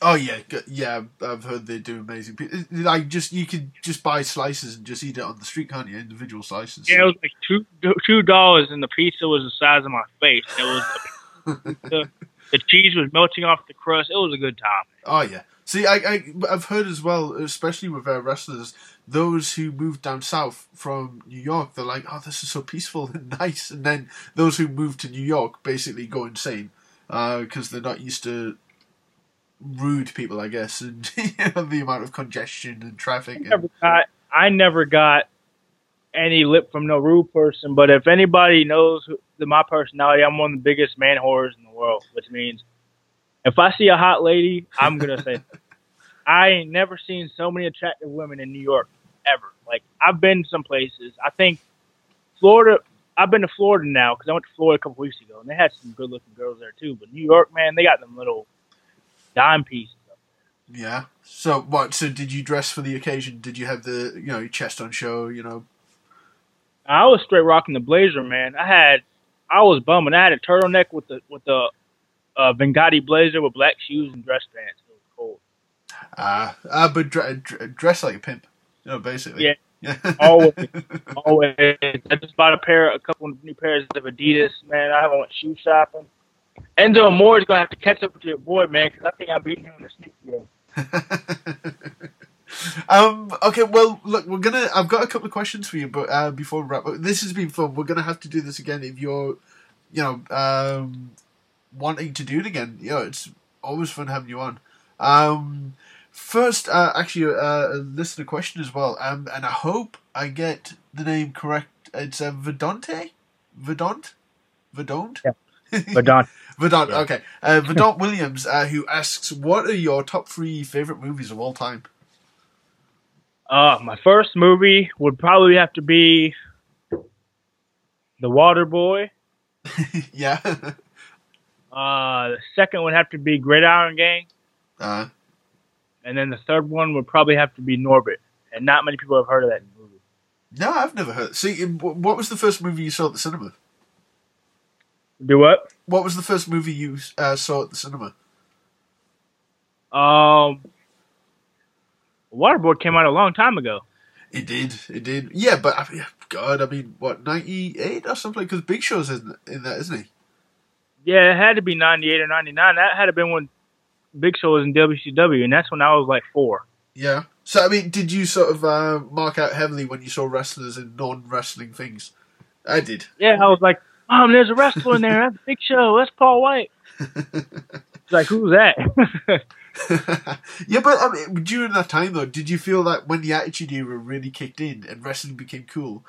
Oh yeah, yeah. I've heard they do amazing. Pizza. Like just you could just buy slices and just eat it on the street, can't you? Individual slices. Yeah, it was like two two dollars, and the pizza was the size of my face. It was the, the cheese was melting off the crust. It was a good time. Oh yeah. See, I, I I've heard as well, especially with uh, wrestlers, those who moved down south from New York, they're like, "Oh, this is so peaceful and nice," and then those who moved to New York basically go insane uh, because they're not used to rude people, I guess, and you know, the amount of congestion and traffic. I And, never got I never got any lip from no rude person. But if anybody knows who, the, my personality, I'm one of the biggest man whores in the world. Which means if I see a hot lady, I'm gonna say. I ain't never seen so many attractive women in New York ever. Like I've been some places. I think Florida. I've been to Florida now because I went to Florida a couple weeks ago, and they had some good-looking girls there too. But New York, man, they got them little dime pieces. yeah. So what? So did you dress for the occasion? Did you have the you know your chest on show? You know. I was straight rocking the blazer, man. I had, I was bumming. I had a turtleneck with the with the uh, Benghazi blazer with black shoes and dress pants. It was cold. Ah, uh, but dre- dre- dress like a pimp. You know, basically. Yeah. Yeah. Always. Always. I just bought a pair, a couple of new pairs of Adidas, man. I haven't went shoe shopping. Enzo is gonna have to catch up with your boy, man, because I think I beat him in the sneak game. um. Okay. Well, look, we're gonna. I've got a couple of questions for you, but uh, before we wrap up, this has been fun. We're gonna have to do this again if you're, you know, um, wanting to do it again. You know, it's always fun having you on. Um, first, uh, actually, uh, listen a listener question as well. Um, and I hope I get the name correct. It's uh, Vedonte, Vedont, Vedont. Yeah. But Don, Vedant, Yeah. okay. Uh, Vedant Williams, uh, who asks, "What are your top three favorite movies of all time?" uh, my first movie would probably have to be The Water Boy. yeah. Uh, the second would have to be Gridiron Gang. Uh, And then the third one would probably have to be Norbit. And not many people have heard of that movie. no, I've never heard. See, what was the first movie you saw at the cinema? Do what? What was the first movie you uh, saw at the cinema? Um, Waterboard came out a long time ago. It did. It did. Yeah, but I mean, God, I mean, what ninety eight or something? Because Big Show's in in that, isn't he? Yeah, it had to be 98 or 99. That had to been when Big Show was in WCW, and that's when I was like four. Yeah. So I mean, did you sort of uh, mark out heavily when you saw wrestlers in non wrestling things? I did. Yeah, I was like, Mom, there's a wrestler in there. That's Big Show. That's Paul White. It's like, who's that? yeah, but I mean, during that time though, did you feel that when the Attitude Era really kicked in and wrestling became cool,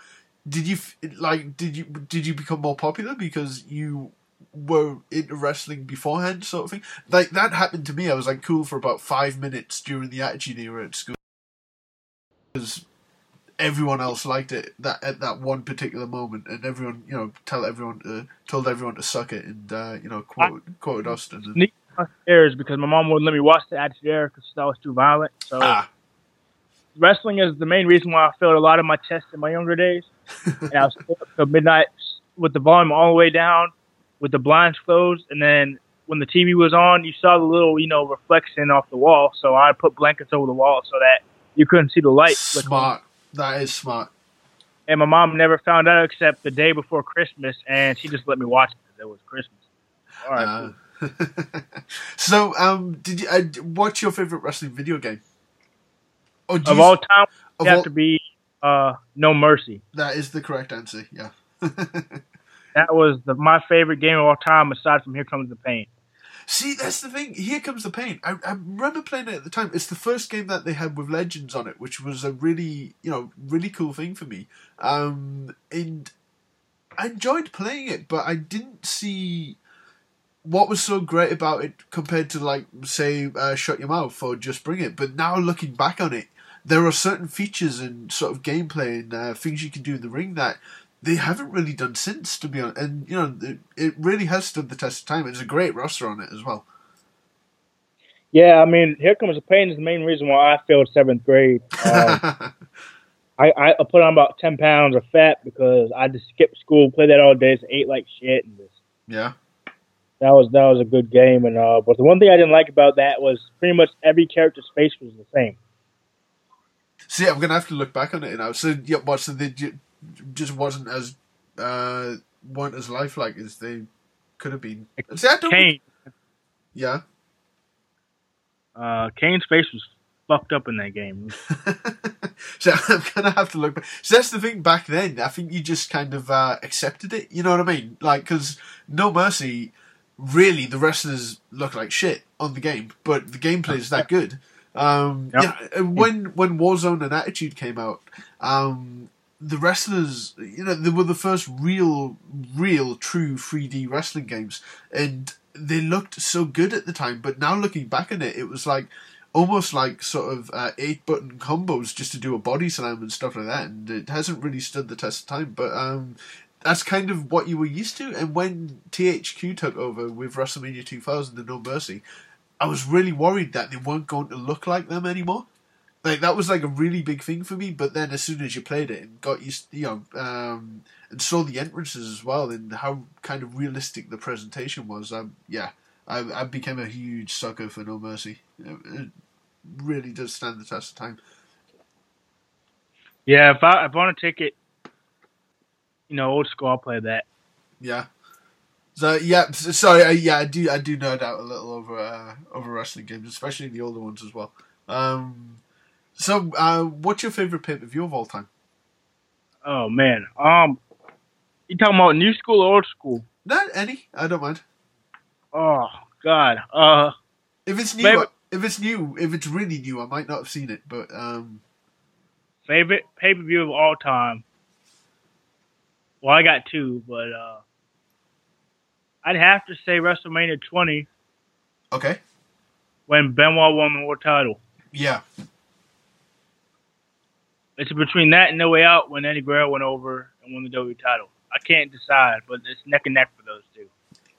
did you like did you did you become more popular because you were into wrestling beforehand, sort of thing. Like that happened to me. I was like cool for about five minutes during the Attitude Era at school because everyone else liked it that at that one particular moment, and everyone you know tell everyone to, told everyone to suck it, and uh, you know quote, quoted Austin. And, upstairs because my mom wouldn't let me watch the Attitude Era because that was too violent. So ah, wrestling is the main reason why I failed a lot of my tests in my younger days. and I was up till midnight with the volume all the way down, with the blinds closed, and then when the TV was on, you saw the little, you know, reflection off the wall. So I put blankets over the wall so that you couldn't see the light. smart. That is smart. And my mom never found out except the day before Christmas, and she just let me watch it because it was Christmas. All right. Uh, cool. so, um, did you? Uh, what's your favorite wrestling video game? Oh, Of all time, of have all- to be uh, No Mercy. that is the correct answer. Yeah. That was the, my favorite game of all time, aside from Here Comes the Pain. See, that's the thing. Here comes the pain. I, I remember playing it at the time. It's the first game that they had with legends on it, which was a really, you know, really cool thing for me. Um, and I enjoyed playing it, but I didn't see what was so great about it compared to, like, say, uh, Shut Your Mouth or Just Bring It. But now looking back on it, there are certain features and sort of gameplay and uh, things you can do in the ring that they haven't really done since, to be honest. And you know, it, it really has stood the test of time. It's a great roster on it as well. Yeah, I mean, Here Comes the Pain is the main reason why I failed seventh grade. Um, I, I put on about 10 pounds of fat because I just skipped school, played that all day, just ate like shit. And just, yeah, that was that was a good game. And uh, But the one thing I didn't like about that was pretty much every character's face was the same. see, I'm gonna have to look back on it now. So, yeah, what? So they just wasn't as uh weren't as lifelike as they could have been. See, I don't. Kane, Yeah. uh, Kane's face was fucked up in that game. so I'm gonna have to look. Back. So that's the thing. Back then, I think you just kind of uh, accepted it. You know what I mean? Like, because No Mercy, really, the wrestlers look like shit on the game, but the gameplay is that good. Um, Yeah. yeah, when when Warzone and Attitude came out, um, the wrestlers, you know, they were the first real, real, true 3D wrestling games, and they looked so good at the time. But now looking back on it, it was like almost like sort of uh, eight button combos just to do a body slam and stuff like that, and it hasn't really stood the test of time. But um, that's kind of what you were used to. And when THQ took over with WrestleMania 2000 and No Mercy, I was really worried that they weren't going to look like them anymore. Like that was like a really big thing for me. But then as soon as you played it and got used, you know, um, and saw the entrances as well and how kind of realistic the presentation was, um, yeah, I, I became a huge sucker for No Mercy. It, it really does stand the test of time. Yeah, if I if I want to take it, you know, old school, I'll play that. Yeah. So yeah, sorry, uh, yeah, I do, I do nerd out a little over uh, over wrestling games, especially the older ones as well. Um, so, uh, what's your favorite pay per view of all time? Oh man, um, you talking about new school or old school? Not any, I don't mind. Oh God, uh, If it's new, Favorite- if it's new, if it's really new, I might not have seen it, but um, favorite pay per view of all time. Well, I got two, but uh, I'd have to say WrestleMania 20 okay, when Benoit won the world title. yeah, It's between that and No Way Out when Eddie Guerrero went over and won the WWE title. I can't decide, but it's neck and neck for those two.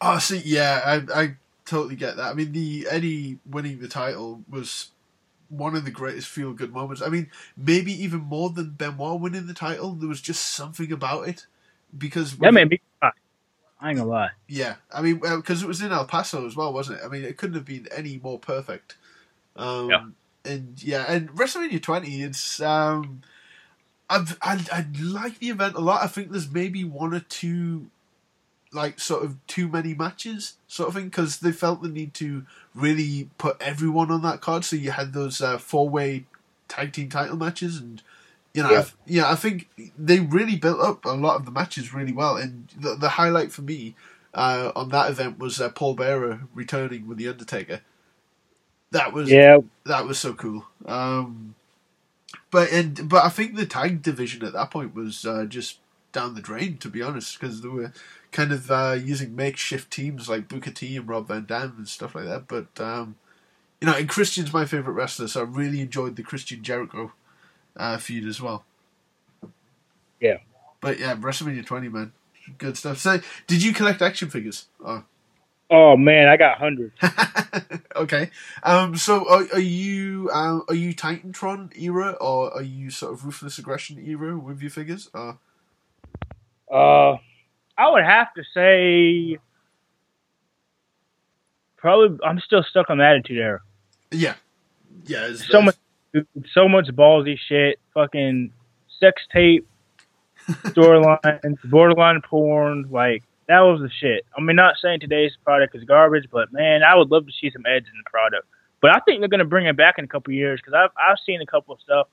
Oh, see, yeah, I, I totally get that. I mean, the Eddie winning the title was one of the greatest feel good moments. I mean, maybe even more than Benoit winning the title. There was just something about it because That made me cry. I ain't gonna lie. yeah, I mean, because it was in El Paso as well, wasn't it? I mean, it couldn't have been any more perfect. Um, Yeah. And yeah, and WrestleMania 20, it's um, I've, I I like the event a lot. I think there's maybe one or two like sort of too many matches sort of thing because they felt the need to really put everyone on that card. So you had those uh, four way tag team title matches and. You know, Yeah. I, yeah, I think they really built up a lot of the matches really well, and the, the highlight for me uh, on that event was uh, Paul Bearer returning with the Undertaker. That was Yeah, that was so cool. Um, but and but I think the tag division at that point was uh, just down the drain, to be honest, because there were kind of uh, using makeshift teams like Booker T and Rob Van Dam and stuff like that. But um, you know, and Christian's my favorite wrestler, so I really enjoyed the Christian Jericho uh, feud as well. Yeah. But yeah, WrestleMania 20, man, good stuff. So, did you collect action figures? Oh. Oh man, I got hundreds. okay. Um. So, are, are you um are you Titantron era or are you sort of ruthless aggression era with your figures? Uh. Uh, I would have to say probably I'm still stuck on attitude era. Yeah. Yeah. It's, So much, so much ballsy shit. Fucking sex tape, storylines, borderline porn. Like that was the shit. I mean, not saying today's product is garbage, but man, I would love to see some edge in the product. But I think they're gonna bring it back in a couple years because I've I've seen a couple of stuff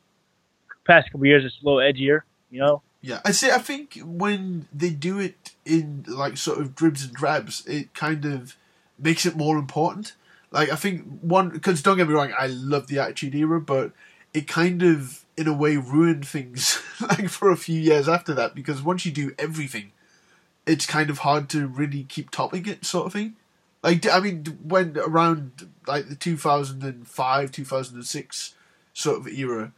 past couple years that's a little edgier. You know. Yeah, I see. I think when they do it in like sort of dribs and drabs, it kind of makes it more important. Like I think one because don't get me wrong, I love the Attitude Era, but it kind of in a way ruined things like for a few years after that because once you do everything, it's kind of hard to really keep topping it, sort of thing. Like I mean, when around like the two thousand and five, two thousand and six sort of era.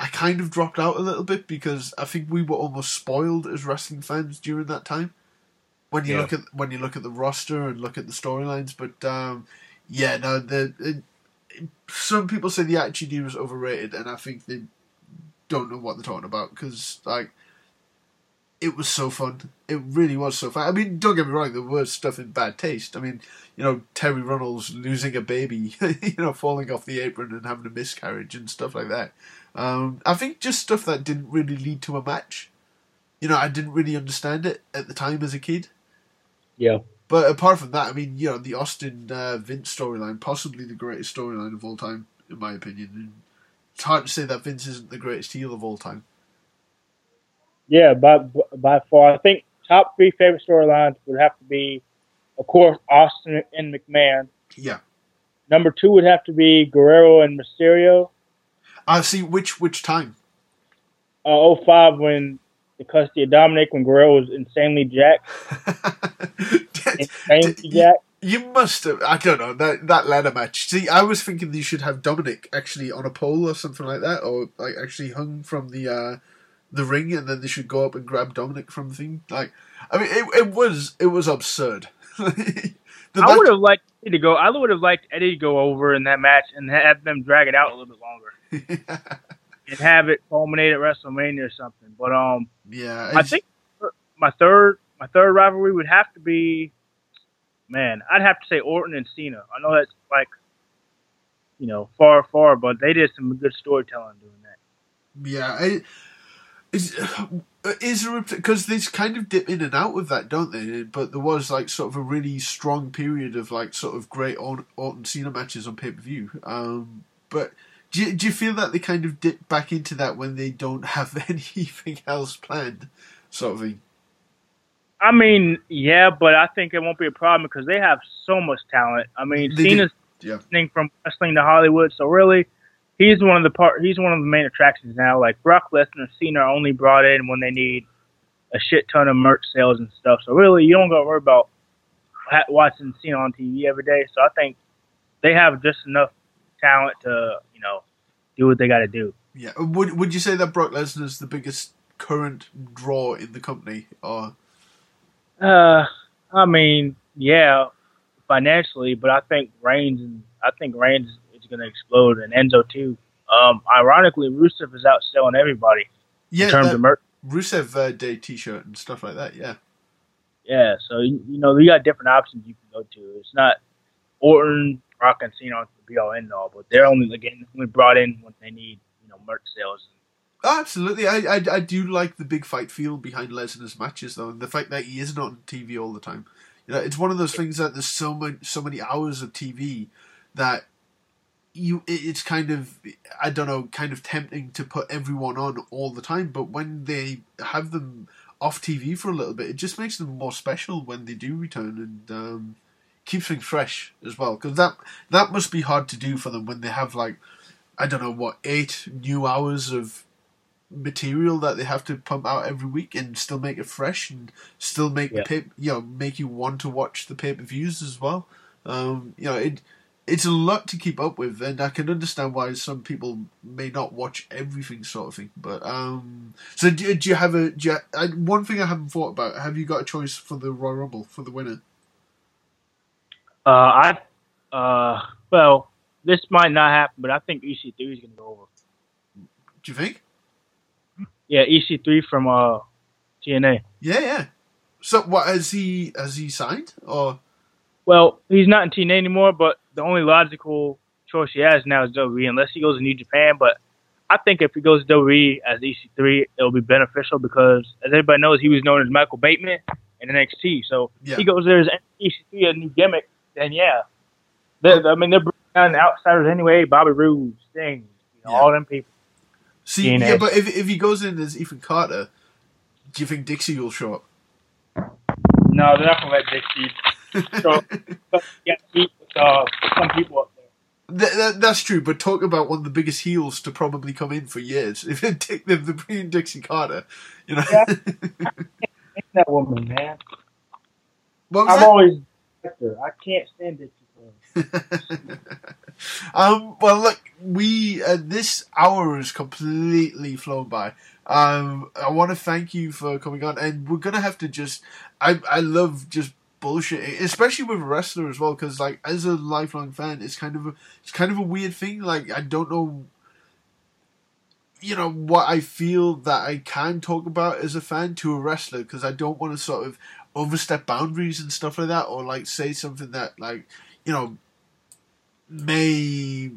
I kind of dropped out a little bit because I think we were almost spoiled as wrestling fans during that time. When you Yeah. look at when you look at the roster and look at the storylines, but um, yeah, no, the it, some people say the Attitude Era is overrated, and I think they don't know what they're talking about because like it was so fun. It really was so fun. I mean, don't get me wrong, there was stuff in bad taste. I mean, you know, Terri Runnels losing a baby, you know, falling off the apron and having a miscarriage and stuff like that. Um, I think just stuff that didn't really lead to a match. You know, I didn't really understand it at the time as a kid. Yeah. But apart from that, I mean, you know, the Austin uh, Vince storyline, possibly the greatest storyline of all time, in my opinion. And it's hard to say that Vince isn't the greatest heel of all time. Yeah, by by far, I think top three favorite storylines would have to be, of course, Austin and McMahon. Yeah. Number two would have to be Guerrero and Mysterio. I see which which time. Uh, 05 when the custody of Dominic when Guerrero was insanely jacked. Insanely jacked. You must have. I don't know that that ladder match. See, I was thinking you should have Dominic actually on a pole or something like that, or like actually hung from the uh, the ring, and then they should go up and grab Dominic from the thing. Like, I mean, it, it was it was absurd. I match- would have liked Eddie to go. I would have liked Eddie to go over in that match and have them drag it out a little bit longer and have it culminate at WrestleMania or something. But um, yeah, I think my third my third rivalry would have to be, man, I'd have to say Orton and Cena. I know that's like, you know, far far, but they did some good storytelling doing that. Yeah, I, is is there because they kind of dip in and out of that, don't they? But there was like sort of a really strong period of like sort of great Orton Cena matches on pay per view. Um, but do you, do you feel that they kind of dip back into that when they don't have anything else planned, sort of thing? I mean, yeah, but I think it won't be a problem because they have so much talent. I mean, They. Cena's Yeah. thing from wrestling to Hollywood, so really, he's one of the part. He's one of the main attractions now. Like Brock Lesnar and Cena are only brought in when they need a shit ton of merch sales and stuff. So really, you don't got to worry about watching Cena on TV every day. So I think they have just enough talent to you know do what they got to do. Yeah. Would Would you say that Brock Lesnar is the biggest current draw in the company, or Uh, I mean, yeah, financially, but I think Reigns and I think Reigns is going to explode, and Enzo too. Um, ironically, Rusev is outselling everybody yeah, in terms that of merch. Rusev uh, Day T-shirt and stuff like that? Yeah. Yeah, so you you know you got different options you can go to. It's not Orton, Rock, and Cena are the be all end all, but they're only again only brought in when they need you know merch sales. Oh, absolutely. I, I I do like the big fight feel behind Lesnar's matches, though, and the fact that he isn't on TV all the time. You know, it's one of those things that there's so much, so many hours of TV that you it's kind of I don't know, kind of tempting to put everyone on all the time. But when they have them off TV for a little bit, it just makes them more special when they do return and um, keeps things fresh as well. Because that that must be hard to do for them when they have like I don't know what eight new hours of material that they have to pump out every week and still make it fresh and still make the pay, you know make you want to watch the pay per views as well. Um, you know it it's a lot to keep up with, and I can understand why some people may not watch everything, sort of thing. But um, so do, do you have a? Do you, I, one thing I haven't thought about: Have you got a choice for the Royal Rumble for the winner? Uh, I, uh, well, this might not happen, but I think EC3 is going to go over. Do you think? Yeah, EC3 from uh TNA. Yeah, yeah. So what has he has he signed or? Well, he's not in TNA anymore, but the only logical choice he has now is WWE, unless he goes to New Japan. But I think if he goes to WWE as EC3, it'll be beneficial because, as everybody knows, he was known as Michael Bateman in NXT. So Yeah. he goes there as EC3, a new gimmick, then yeah. They're, I mean, they're bringing down the outsiders anyway. Bobby Roode, Sting, you know, Yeah. all them people. See, TNA. yeah, but if if he goes in as Ethan Carter, do you think Dixie will show up? No, they're not gonna let Dixie. show up. yeah, keep uh, some people up there. Th- that, that's true, but talk about one of the biggest heels to probably come in for years. If they take them, they're bringing Dixie Carter, you know. Yeah. That woman, man. what I've that? always. I can't stand. Carter. um, well, look, we uh, this hour has completely flown by. Um, I want to thank you for coming on, and we're gonna have to just. I I love just bullshit, especially with a wrestler as well, because like as a lifelong fan, it's kind of a it's kind of a weird thing. Like I don't know. You know what I feel that I can talk about as a fan to a wrestler because I don't want to sort of overstep boundaries and stuff like that, or like say something that like you know may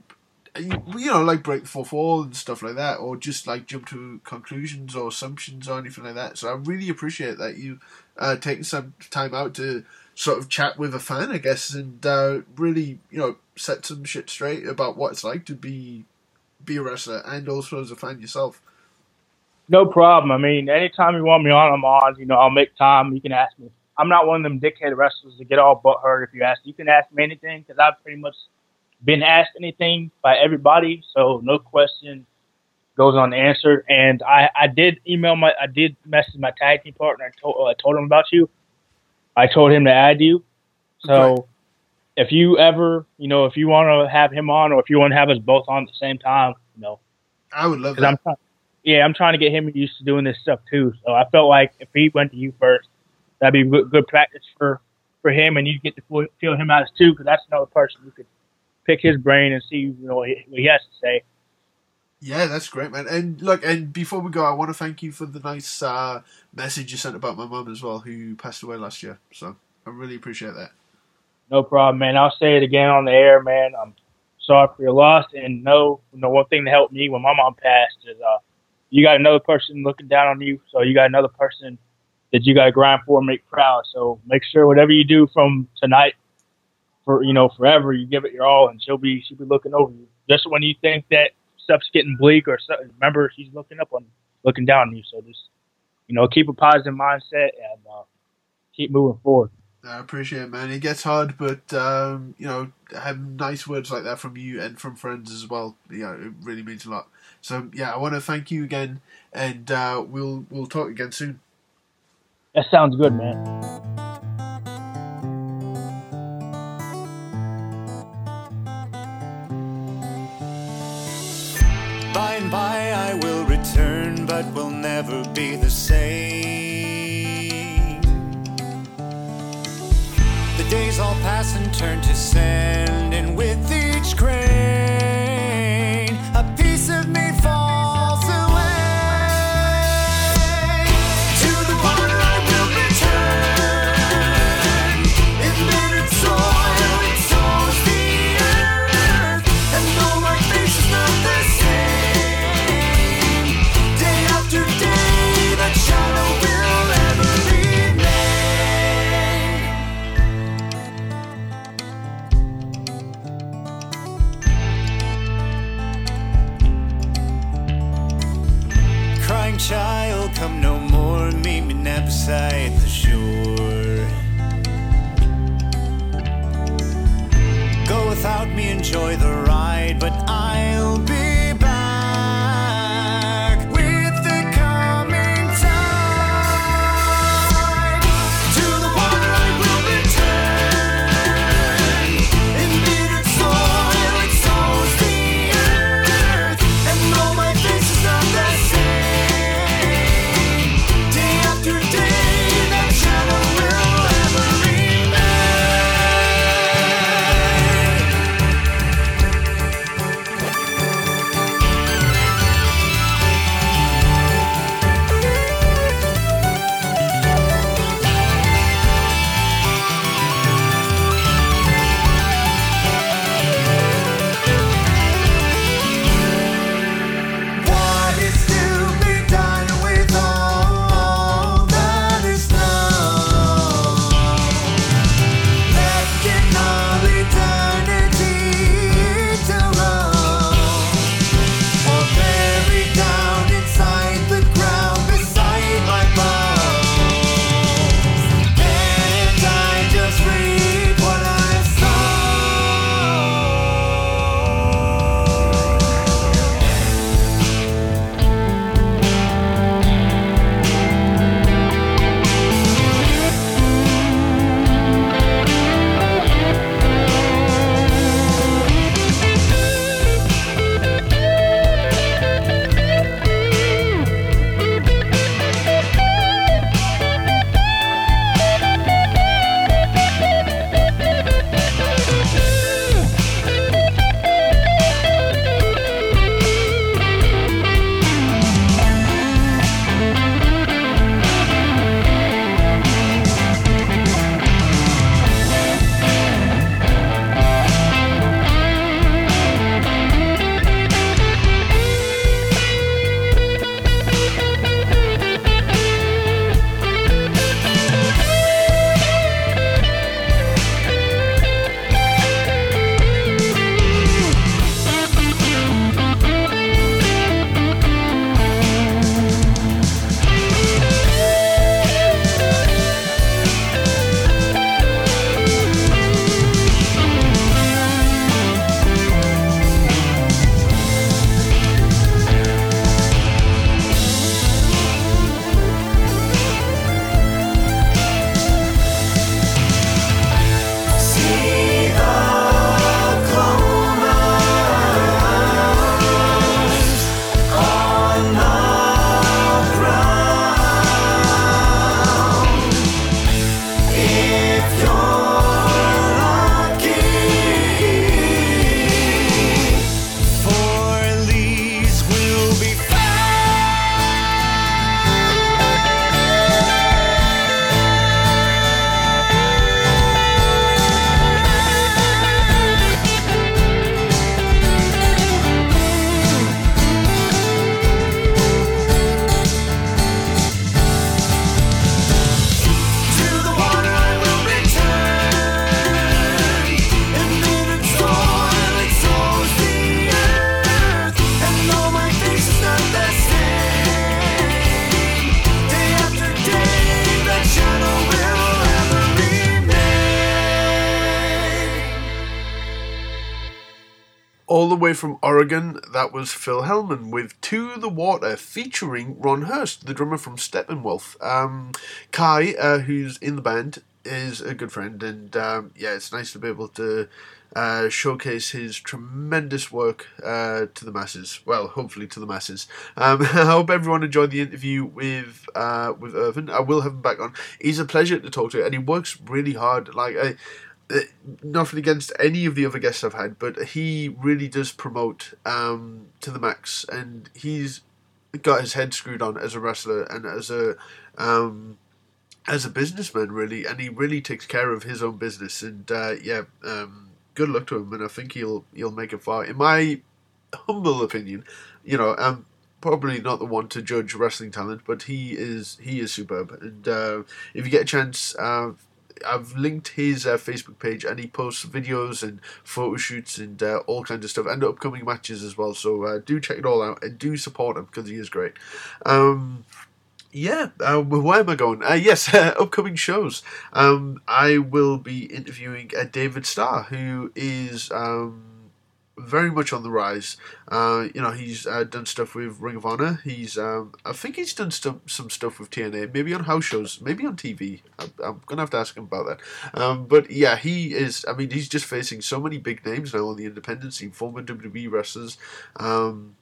you know like break the fourth wall and stuff like that or just like jump to conclusions or assumptions or anything like that so i really appreciate that you uh taking some time out to sort of chat with a fan i guess and uh really you know set some shit straight about what it's like to be be a wrestler and also as a fan yourself No problem. I mean, anytime you want me on, I'm on. You know, I'll make time. You can ask me. I'm not one of them dickhead wrestlers to get all butt hurt if you ask. You can ask me anything because I've pretty much been asked anything by everybody. So no question goes unanswered. And I, I did email my, I did message my tag team partner. I told, uh, told him about you. I told him to add you. So if you ever, you know, if you want to have him on or if you want to have us both on at the same time, you know, i would love that I'm trying, yeah, I'm trying to get him used to doing this stuff too. So I felt like if he went to you first, that'd be good, good practice for for him, and you get to feel- him out too, because that's another person you could pick his brain and see you know what he, what he has to say. Yeah, that's great, man. And look, and before we go, I want to thank you for the nice uh, message you sent about my mum as well, who passed away last year. So I really appreciate that. No problem, man. I'll say it again on the air, man. I'm sorry for your loss, and no, know, one thing that helped me when my mom passed is uh, you got another person looking down on you, so you got another person that you got to grind for and make proud. So make sure whatever you do from tonight, for you know, forever, you give it your all, and she'll be she'll be looking over you. Just when you think that stuff's getting bleak or something, remember she's looking up on, looking down on you. So just you know, keep a positive mindset and uh, keep moving forward. I appreciate it, man. It gets hard, but um, you know, having nice words like that from you and from friends as well, you know, it really means a lot. So yeah, I want to thank you again, and uh, we'll we'll talk again soon. That sounds good, man. But will never be the same. The days all pass and turn to sand, and with each grain, me, enjoy the Oregon, that was Philhelmon with To the Water featuring Ron Hurst, the drummer from Steppenwolf. Um, Kai, uh, who's in the band, is a good friend, and um, yeah, it's nice to be able to uh, showcase his tremendous work uh, to the masses. Well, hopefully to the masses. Um, I hope everyone enjoyed the interview with uh, with Irvin. I will have him back on. He's a pleasure to talk to, and he works really hard. Like I. Uh, nothing against any of the other guests I've had, but he really does promote um, to the max, and he's got his head screwed on as a wrestler and as a um, as a businessman, really, and he really takes care of his own business. And uh, yeah, um, good luck to him, and I think he'll he'll make it far. In my humble opinion, you know, I'm probably not the one to judge wrestling talent, but he is he is superb. And uh, if you get a chance, uh, I've linked his uh, Facebook page, and he posts videos and photo shoots and uh, all kinds of stuff, and upcoming matches as well. So uh, do check it all out and do support him because he is great. Um, yeah, uh, where am I going? Uh, yes, uh, upcoming shows. Um, I will be interviewing uh, David Starr, who is um, very much on the rise. Uh, you know, he's uh, done stuff with Ring of Honor. He's, um, I think he's done some some stuff with TNA, maybe on house shows, maybe on TV. I'm, I'm gonna have to ask him about that. Um, but yeah, he is. I mean, he's just facing so many big names now on the independent scene, former WWE wrestlers. Um,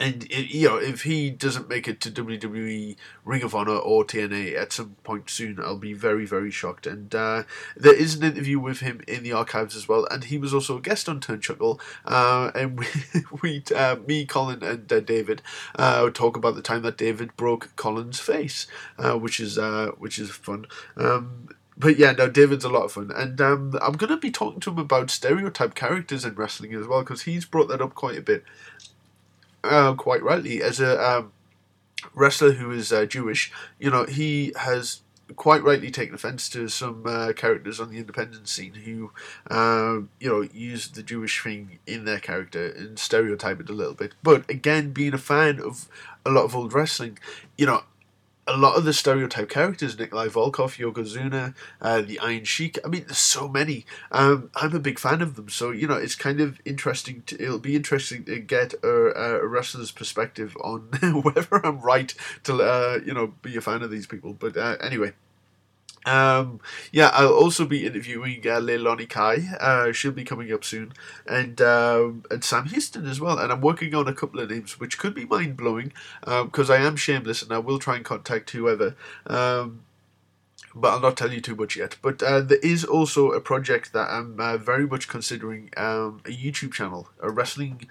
and you know, if he doesn't make it to WWE, Ring of Honor, or TNA at some point soon, I'll be very, very shocked. And uh, there is an interview with him in the archives as well, and he was also a guest on Turnchuckle. Uh, and we, we uh, me, Colin, and uh, David uh, talk about the time that David broke Colin's face, uh, which is which is fun. Um, but yeah, no, David's a lot of fun, and um, I'm gonna be talking to him about stereotype characters in wrestling as well because he's brought that up quite a bit uh, quite rightly, as a um, wrestler who is uh, Jewish, you know, he has quite rightly taken offence to some uh, characters on the independent scene who, uh, you know, use the Jewish thing in their character and stereotype it a little bit. But again, being a fan of a lot of old wrestling, you know, a lot of the stereotype characters, Nikolai Volkoff, Yokozuna, uh, the Iron Sheik. I mean, there's so many. Um, I'm a big fan of them, so you know it's kind of interesting. To, it'll be interesting to get a, a wrestler's perspective on whether I'm right to uh, you know be a fan of these people. But uh, anyway. Um, yeah, I'll also be interviewing uh, Leilani Kai. Uh, she'll be coming up soon, and um, and Sam Houston as well. And I'm working on a couple of names which could be mind blowing because I am shameless and I will try and contact whoever. Um, but I'll not tell you too much yet. But uh, there is also a project that I'm uh, very much considering um, a YouTube channel, a wrestling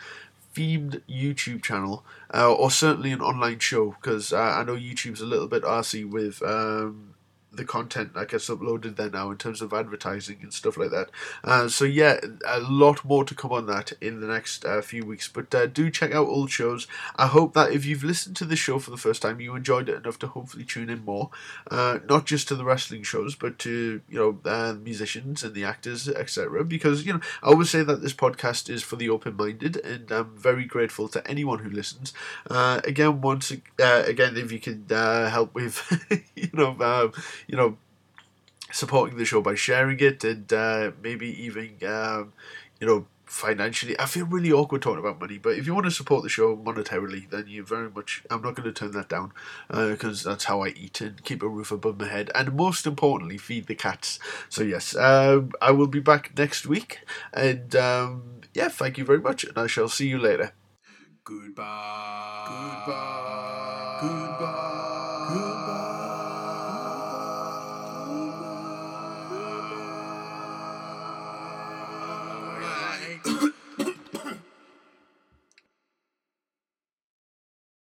themed YouTube channel, uh, or certainly an online show because uh, I know YouTube's a little bit arsy with. Um, the content that gets uploaded there now in terms of advertising and stuff like that. Uh, so yeah, a lot more to come on that in the next uh, few weeks. But uh, do check out old shows. I hope that if you've listened to this show for the first time, you enjoyed it enough to hopefully tune in more, uh, not just to the wrestling shows, but to you know uh, musicians and the actors, etc. Because you know I always say that this podcast is for the open-minded, and I'm very grateful to anyone who listens. Uh, again, once again, if you can help with you know. Um, you know, supporting the show by sharing it and uh, maybe even, um, you know, financially. I feel really awkward talking about money, but if you want to support the show monetarily, then you very much. I'm not going to turn that down because uh, that's how I eat and keep a roof above my head, and most importantly, feed the cats. So yes, um, I will be back next week, and um, yeah, thank you very much, and I shall see you later. Goodbye. Goodbye.